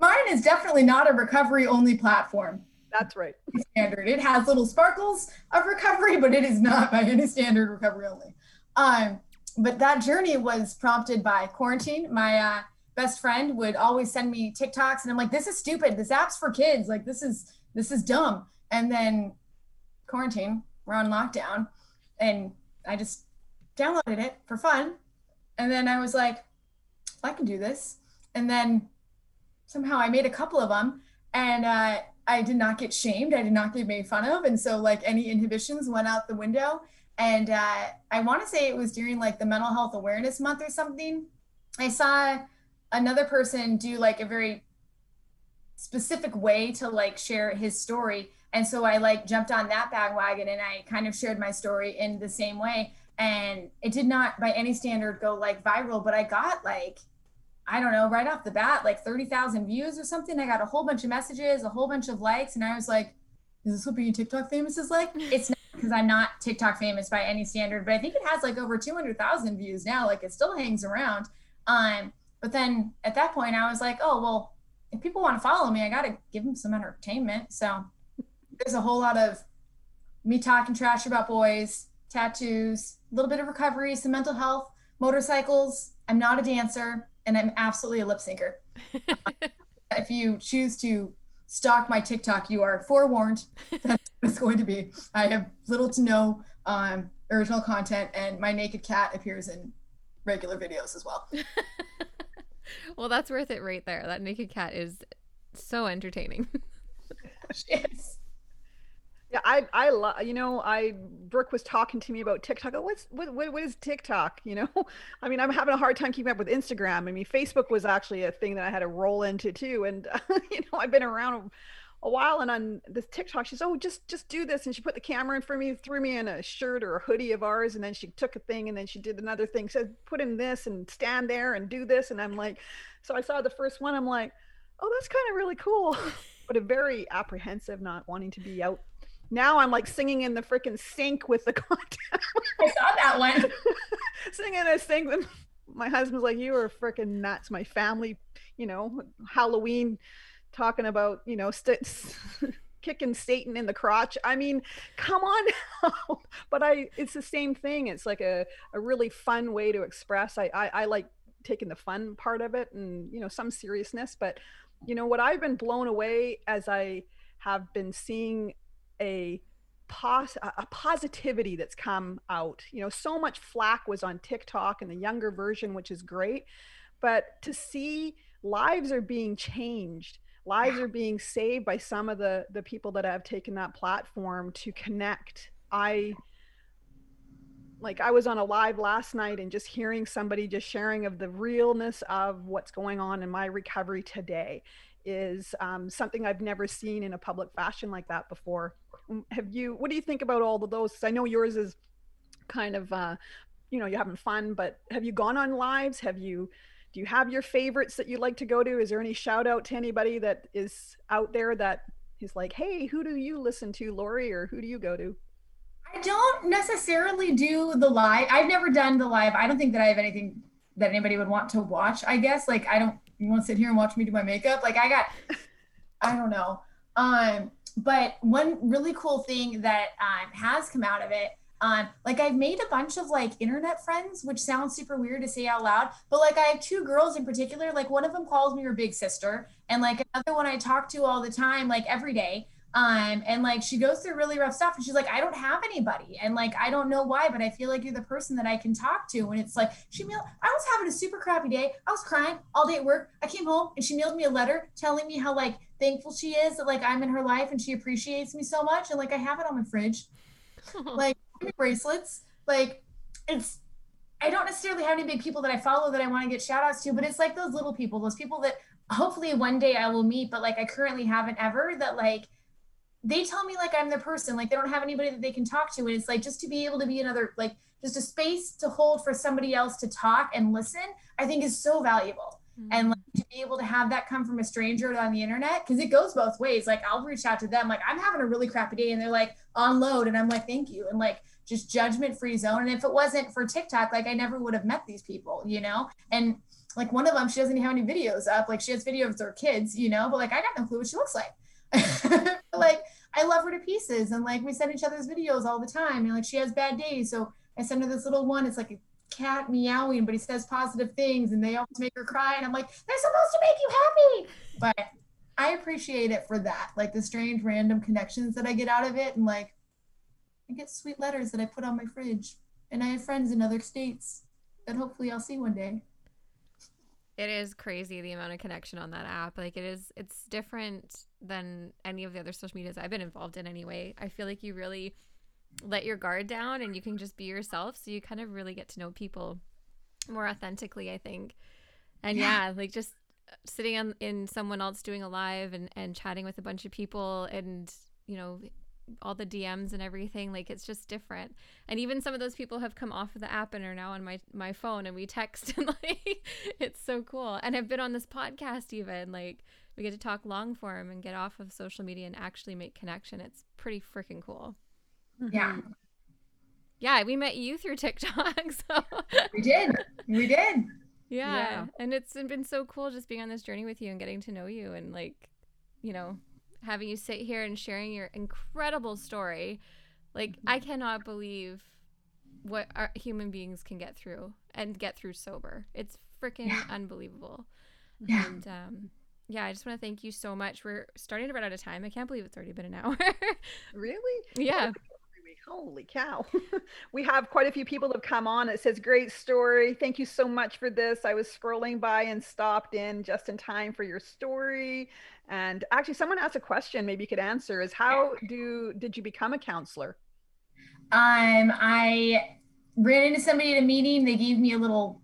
[SPEAKER 3] Mine is definitely not a recovery only platform.
[SPEAKER 2] That's right.
[SPEAKER 3] Standard. It has little sparkles of recovery, but it is not by any standard recovery only. Um, but that journey was prompted by quarantine. My uh, best friend would always send me TikToks, and I'm like, "This is stupid. This app's for kids. Like, this is this is dumb." And then quarantine, we're on lockdown, and I just downloaded it for fun, and then I was like, "I can do this." And then somehow I made a couple of them and uh, I did not get shamed. I did not get made fun of. And so like any inhibitions went out the window. And uh, I want to say it was during like the mental health awareness month or something. I saw another person do like a very specific way to like share his story. And so I like jumped on that bandwagon and I kind of shared my story in the same way. And it did not by any standard go like viral, but I got like, I don't know, right off the bat, like 30,000 views or something. I got a whole bunch of messages, a whole bunch of likes. And I was like, is this what being TikTok famous is like? It's not because I'm not TikTok famous by any standard, but I think it has like over 200,000 views now. Like it still hangs around. Um, but then at that point, I was like, oh, well, if people want to follow me, I got to give them some entertainment. So there's a whole lot of me talking trash about boys, tattoos, a little bit of recovery, some mental health, motorcycles. I'm not a dancer, and I'm absolutely a lip syncer. if you choose to stalk my TikTok, you are forewarned. That's what it's going to be. I have little to no um, original content, and my naked cat appears in regular videos as well.
[SPEAKER 1] well, that's worth it right there. That naked cat is so entertaining.
[SPEAKER 3] she is.
[SPEAKER 2] Yeah, I I love you know I Brooke was talking to me about TikTok. Oh, what's what, what is TikTok? You know, I mean I'm having a hard time keeping up with Instagram. I mean Facebook was actually a thing that I had to roll into too, and uh, you know I've been around a, a while. And on this TikTok, she's oh just just do this, and she put the camera in for me, threw me in a shirt or a hoodie of ours, and then she took a thing, and then she did another thing, said put in this and stand there and do this, and I'm like, so I saw the first one, I'm like, oh that's kind of really cool, but a very apprehensive, not wanting to be out now I'm like singing in the freaking sink with the content.
[SPEAKER 3] I saw that one.
[SPEAKER 2] singing in a sink. My husband's like, "You are freaking nuts." My family, you know, Halloween, talking about you know, st- kicking Satan in the crotch. I mean, come on but I, it's the same thing. It's like a a really fun way to express. I I, I like taking the fun part of it and you know some seriousness but you know what i've been blown away as i have been seeing a pos- a positivity that's come out. You know, so much flack was on TikTok and the younger version, which is great, but to see lives are being changed. Lives are being saved by some of the the people that have taken that platform to connect. I like i was on a live last night and just hearing somebody just sharing of the realness of what's going on in my recovery today is um, something i've never seen in a public fashion like that before have you what do you think about all of those? I know yours is kind of uh you know you're having fun but have you gone on lives? Have you do you have your favorites that you like to go to? Is there any shout out to anybody that is out there that is like hey who do you listen to lori or who do you go to?
[SPEAKER 3] I don't necessarily do the live i've never done the live i don't think that i have anything that anybody would want to watch i guess like i don't you want to sit here and watch me do my makeup? Like i got i don't know um but one really cool thing that um, has come out of it um, like I've made a bunch of like internet friends, which sounds super weird to say out loud, but like I have two girls in particular. Like one of them calls me her big sister, and like another one I talk to all the time, like every day. Um, and like she goes through really rough stuff and she's like, I don't have anybody. And like, I don't know why, but I feel like you're the person that I can talk to. And it's like, she mailed, I was having a super crappy day. I was crying all day at work. I came home and she mailed me a letter telling me how like thankful she is that like I'm in her life and she appreciates me so much. And like, I have it on my fridge, like bracelets, like it's, I don't necessarily have any big people that I follow that I want to get shout outs to, but it's like those little people, those people that hopefully one day I will meet, but like I currently haven't ever that like, they tell me like I'm their person, like they don't have anybody that they can talk to. And it's like just to be able to be another, like just a space to hold for somebody else to talk and listen, I think is so valuable. Mm-hmm. And like to be able to have that come from a stranger on the internet, because it goes both ways. Like I'll reach out to them, like I'm having a really crappy day, and they're like on load, and I'm like, thank you. And like just judgment free zone. And if it wasn't for TikTok, like I never would have met these people, you know? And like one of them, she doesn't have any videos up. Like she has videos of her kids, you know, but like I got no clue what she looks like. like I love her to pieces, and like we send each other's videos all the time. And like she has bad days, so I send her this little one. It's like a cat meowing, but he says positive things, and they always make her cry. And I'm like, they're supposed to make you happy, but I appreciate it for that, like the strange random connections that I get out of it, and like I get sweet letters that I put on my fridge, and I have friends in other states that hopefully I'll see one day.
[SPEAKER 1] It is crazy the amount of connection on that app. Like it is it's different than any of the other social medias I've been involved in anyway. I feel like you really let your guard down and you can just be yourself. So you kind of really get to know people more authentically, I think. And yeah, yeah like just sitting on, in someone else doing a live and, and chatting with a bunch of people and, you know, all the DMs and everything. Like it's just different. And even some of those people have come off of the app and are now on my my phone and we text and like it's so cool. And I've been on this podcast even. Like we get to talk long form and get off of social media and actually make connection. It's pretty freaking cool.
[SPEAKER 3] Yeah.
[SPEAKER 1] Yeah, we met you through TikTok. So
[SPEAKER 3] we did. We did.
[SPEAKER 1] Yeah. yeah. And it's been so cool just being on this journey with you and getting to know you and like, you know, having you sit here and sharing your incredible story. Like I cannot believe what our human beings can get through and get through sober. It's freaking yeah. unbelievable. Yeah. And um yeah, I just want to thank you so much. We're starting to run out of time. I can't believe it's already been an hour.
[SPEAKER 2] really?
[SPEAKER 1] Yeah.
[SPEAKER 2] Holy cow. we have quite a few people that have come on. It says, Great story. Thank you so much for this. I was scrolling by and stopped in just in time for your story. And actually, someone asked a question maybe you could answer is how do did you become a counselor?
[SPEAKER 3] Um, I ran into somebody at a meeting. They gave me a little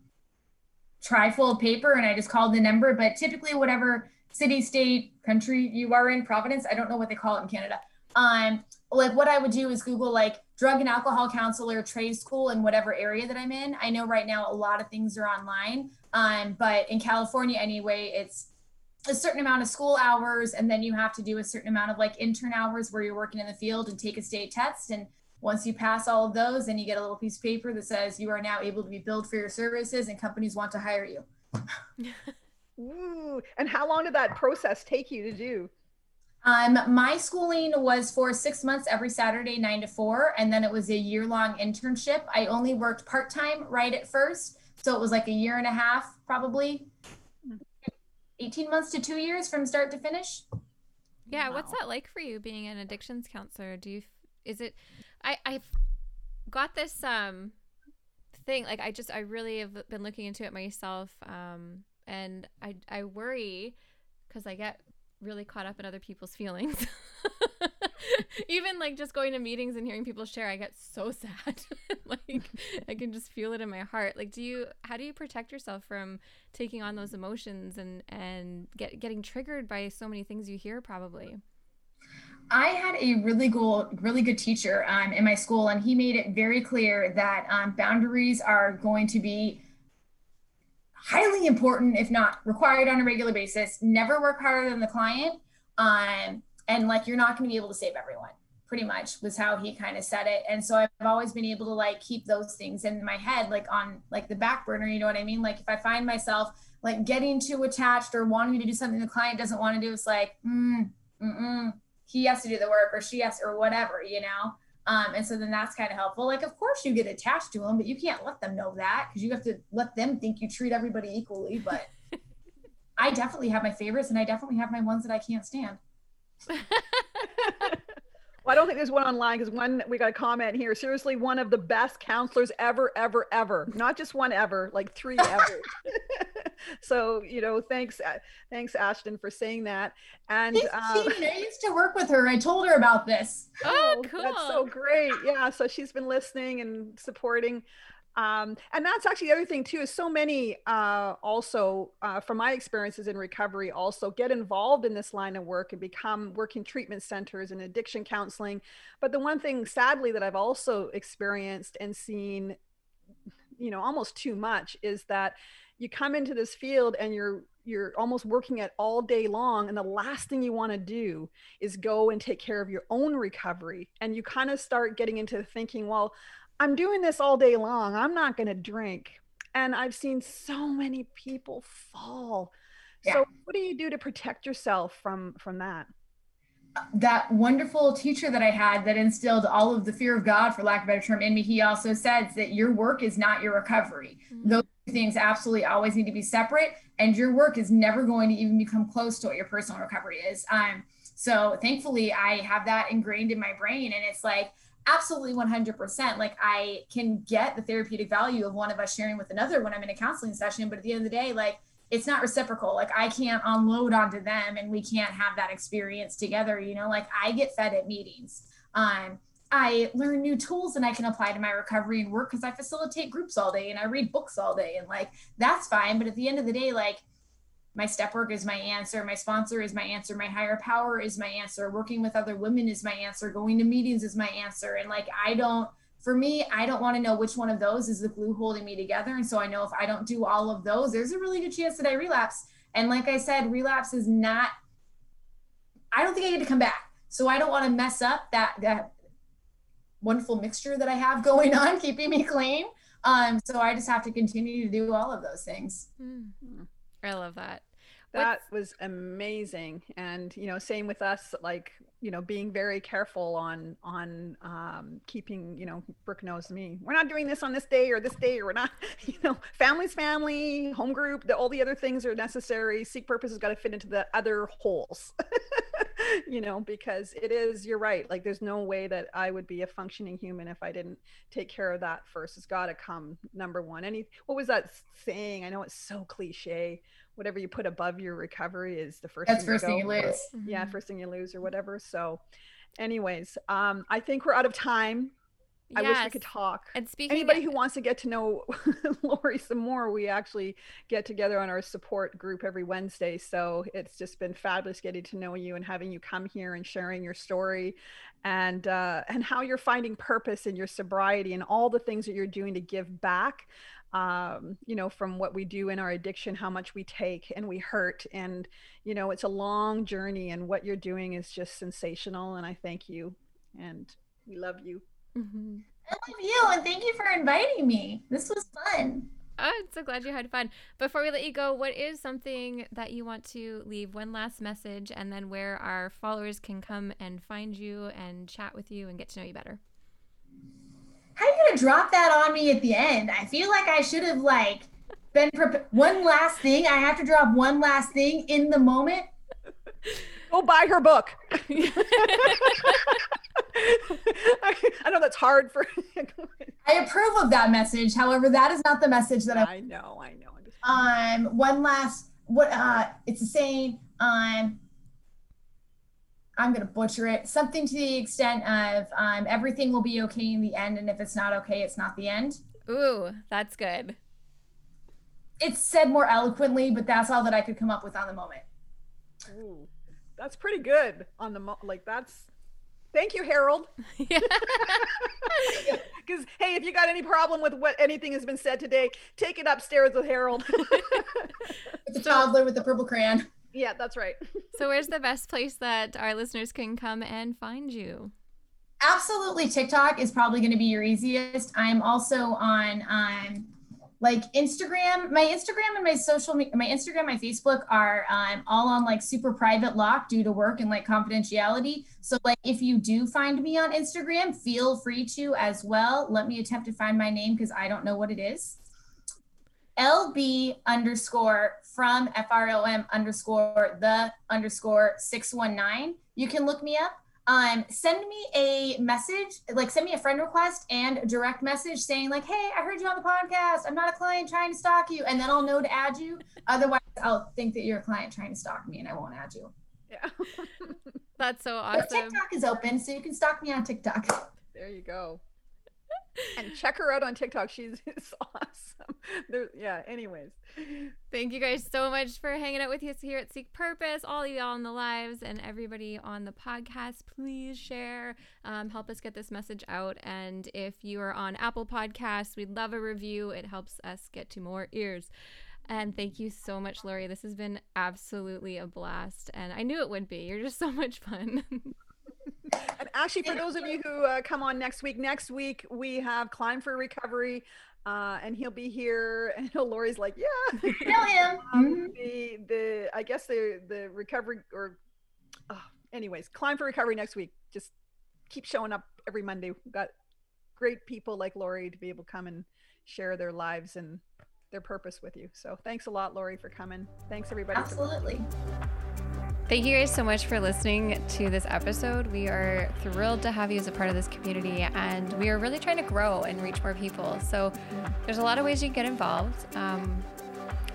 [SPEAKER 3] trifle of paper and I just called the number. But typically, whatever city, state, country you are in, Providence, I don't know what they call it in Canada. Um, like what I would do is Google like drug and alcohol counselor trade school in whatever area that I'm in. I know right now a lot of things are online, um, but in California anyway, it's a certain amount of school hours, and then you have to do a certain amount of like intern hours where you're working in the field and take a state test. And once you pass all of those, then you get a little piece of paper that says you are now able to be billed for your services, and companies want to hire you.
[SPEAKER 2] Ooh, and how long did that process take you to do?
[SPEAKER 3] Um, my schooling was for six months every Saturday, nine to four, and then it was a year long internship. I only worked part time right at first. So it was like a year and a half, probably 18 months to two years from start to finish.
[SPEAKER 1] Yeah. Wow. What's that like for you being an addictions counselor? Do you, is it, I, I've got this, um, thing like i just i really have been looking into it myself um and i i worry because i get really caught up in other people's feelings. Even like just going to meetings and hearing people share, I get so sad. like I can just feel it in my heart. Like do you how do you protect yourself from taking on those emotions and and get getting triggered by so many things you hear probably?
[SPEAKER 3] I had a really cool, really good teacher um, in my school, and he made it very clear that um, boundaries are going to be highly important, if not required on a regular basis. Never work harder than the client. Um, and like you're not going to be able to save everyone pretty much was how he kind of said it and so i've always been able to like keep those things in my head like on like the back burner you know what i mean like if i find myself like getting too attached or wanting to do something the client doesn't want to do it's like mm, mm-mm, he has to do the work or she has or whatever you know um, and so then that's kind of helpful. Like, of course, you get attached to them, but you can't let them know that because you have to let them think you treat everybody equally. But I definitely have my favorites, and I definitely have my ones that I can't stand.
[SPEAKER 2] Well, I don't think there's one online because one we got a comment here. Seriously, one of the best counselors ever, ever, ever. Not just one ever, like three ever. so you know, thanks, uh, thanks Ashton for saying that. And um,
[SPEAKER 3] I used to work with her. I told her about this.
[SPEAKER 1] Oh, cool.
[SPEAKER 2] That's so great. Yeah, so she's been listening and supporting. Um, and that's actually the other thing too is so many uh, also uh, from my experiences in recovery also get involved in this line of work and become working treatment centers and addiction counseling but the one thing sadly that i've also experienced and seen you know almost too much is that you come into this field and you're you're almost working it all day long and the last thing you want to do is go and take care of your own recovery and you kind of start getting into thinking well I'm doing this all day long. I'm not going to drink. And I've seen so many people fall. Yeah. So what do you do to protect yourself from from that?
[SPEAKER 3] That wonderful teacher that I had that instilled all of the fear of God, for lack of a better term, in me, he also said that your work is not your recovery. Mm-hmm. Those things absolutely always need to be separate, and your work is never going to even become close to what your personal recovery is. Um, so thankfully, I have that ingrained in my brain, and it's like absolutely 100% like i can get the therapeutic value of one of us sharing with another when i'm in a counseling session but at the end of the day like it's not reciprocal. Like i can't unload onto them and we can't have that experience together you know? Like i get fed at meetings. Um I learn new tools and I can apply to my recovery and work because I facilitate groups all day and I read books all day and like that's fine. But at the end of the day, like my step work is my answer, my sponsor is my answer, my higher power is my answer, working with other women is my answer, going to meetings is my answer. And like I don't for me, I don't want to know which one of those is the glue holding me together. And so I know if I don't do all of those, there's a really good chance that I relapse. And like I said, relapse is not I don't think I get to come back. So I don't want to mess up that that wonderful mixture that I have going on, keeping me clean. Um, so I just have to continue to do all of those things.
[SPEAKER 1] Mm. I love that.
[SPEAKER 2] That was amazing. And, you know, same with us, like, you know, being very careful on, on um, keeping, you know, Brooke knows me. We're not doing this on this day or this day, or we're not, you know, family's family, home group, the, all the other things are necessary. Seek purpose has got to fit into the other holes. you know, because it is, you're right. Like, there's no way that I would be a functioning human if I didn't take care of that first. It's got to come number one. Any, what was that saying? I know it's so cliche. Whatever you put above your recovery is the first.
[SPEAKER 3] That's
[SPEAKER 2] thing
[SPEAKER 3] first thing you lose.
[SPEAKER 2] Yeah,
[SPEAKER 1] Mhm.
[SPEAKER 2] first thing you lose or whatever. So, anyways, um, I think we're out of time. I wish we could talk.
[SPEAKER 1] And speaking
[SPEAKER 2] Anybody who wants to get to know Lori some more, we actually get together on our support group every Wednesday. So it's just been fabulous getting to know you and having you come here and sharing your story and uh, and how you're finding purpose in your sobriety and all the things that you're doing to give back. Um, you know, from what we do in our addiction, how much we take and we hurt, and you know, it's a long journey. And what you're doing is just sensational. And I thank you, and we love you.
[SPEAKER 1] Mhm.
[SPEAKER 3] I love you and thank you for inviting me. This was fun.
[SPEAKER 1] Oh, I'm so glad you had fun. Before we let you go, what is something that you want to leave? One last message, and then where our followers can come and find you and chat with you and get to know you better.
[SPEAKER 3] How are you gonna drop that on me at the end? I feel like I should have like been prepared. One last thing. I have to drop one last thing in the moment.
[SPEAKER 2] Go buy her book. I know that's hard for.
[SPEAKER 3] I approve of that message. However, that is not the message that I
[SPEAKER 2] I know, I know. I'm
[SPEAKER 3] um one last what uh it's a saying um i'm gonna butcher it something to the extent of um everything will be okay in the end and if it's not okay it's not the end
[SPEAKER 1] Ooh, that's good.
[SPEAKER 3] it's said more eloquently but that's all that i could come up with on the moment
[SPEAKER 2] Ooh, that's pretty good on the mo- like. That's. Thank you, Harold.
[SPEAKER 1] Yeah.
[SPEAKER 2] Because hey, if you got any problem with what anything has been said today, take it upstairs with Harold.
[SPEAKER 3] with the toddler with the purple crayon
[SPEAKER 2] yeah, that's right.
[SPEAKER 1] so, where's the best place that our listeners can come and find you?
[SPEAKER 3] absolutely tiktok is probably going to be your easiest i'm also on um like instagram my instagram and my social my instagram my facebook are um, all on like super private lock due to work and like confidentiality. So like if you do find me on instagram feel free to as well. Let me attempt to find my name because i don't know what it is. Lb underscore from from underscore the underscore 619 you can look me up um, send me a message, like send me a friend request and a direct message saying like, "Hey, I heard you on the podcast. I'm not a client trying to stalk you," and then I'll know to add you. Otherwise, I'll think that you're a client trying to stalk me, and I won't add you.
[SPEAKER 2] Yeah.
[SPEAKER 1] That's so
[SPEAKER 3] But
[SPEAKER 1] awesome.
[SPEAKER 3] TikTok is open, so you can stalk me on TikTok.
[SPEAKER 2] there you go. And check her out on TikTok. She's awesome. There, yeah. Anyways,
[SPEAKER 1] Thank you guys so much for hanging out with us here at Seek Purpose, all of y'all in the lives and everybody on the podcast. Please share, um, help us get this message out. And if you are on Apple Podcasts, we'd love a review. It helps us get to more ears. And thank you so much, Lori. This has been absolutely a blast. And I knew it would be. You're just so much fun.
[SPEAKER 2] and actually, for those of you who uh, come on next week, next week we have Climb for Recovery, uh, and he'll be here. And Lori's like, yeah.
[SPEAKER 3] Know him.
[SPEAKER 2] um, the the I guess the the recovery or oh, anyways, climb for recovery next week. Just keep showing up every Monday. We've got great people like Lori to be able to come and share their lives and their purpose with you. So thanks a lot, Lori, for coming. Thanks everybody.
[SPEAKER 3] Absolutely.
[SPEAKER 1] Thank you guys so much for listening to this episode. We are thrilled to have you as a part of this community, and we are really trying to grow and reach more people. So, there's a lot of ways you can get involved. Um,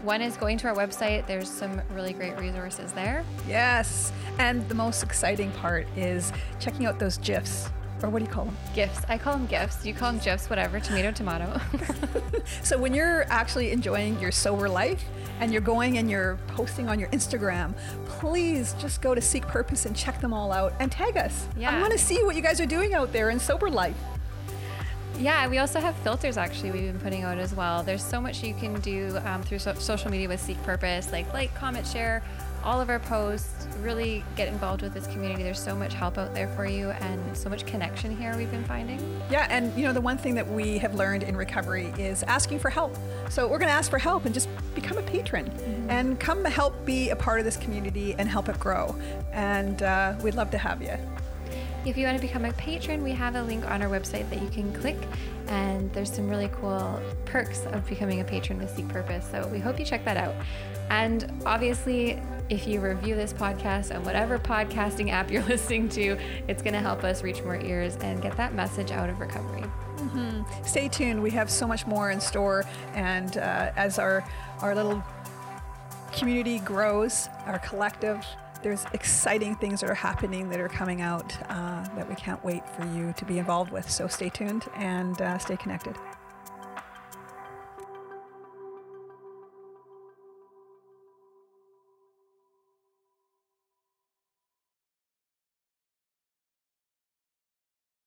[SPEAKER 1] one is going to our website, there's some really great resources there.
[SPEAKER 2] Yes, and the most exciting part is checking out those gifs or what do you call them?
[SPEAKER 1] Gifts. I call them gifts. You call them gifs, whatever. Tomato, tomato.
[SPEAKER 2] So when you're actually enjoying your sober life and you're going and you're posting on your Instagram, please just go to Seek Purpose and check them all out and tag us.
[SPEAKER 1] Yeah.
[SPEAKER 2] I want to see what you guys are doing out there in sober life.
[SPEAKER 1] Yeah, we also have filters actually we've been putting out as well. There's so much you can do um, through so- social media with Seek Purpose, like like, comment, share all of our posts. Really get involved with this community. There's so much help out there for you and so much connection here we've been finding.
[SPEAKER 2] Yeah, and you know the one thing that we have learned in recovery is asking for help. So we're going to ask for help and just become a patron and come help be a part of this community and help it grow. And uh, we'd love to have you.
[SPEAKER 1] If you want to become a patron, we have a link on our website that you can click, and there's some really cool perks of becoming a patron with Seek Purpose. So we hope you check that out. And obviously, if you review this podcast on whatever podcasting app you're listening to, it's going to help us reach more ears and get that message out of recovery.
[SPEAKER 2] Stay tuned. We have so much more in store, and uh, as our our little community grows, our collective. There's exciting things that are happening that are coming out uh, that we can't wait for you to be involved with. So stay tuned and uh, stay connected.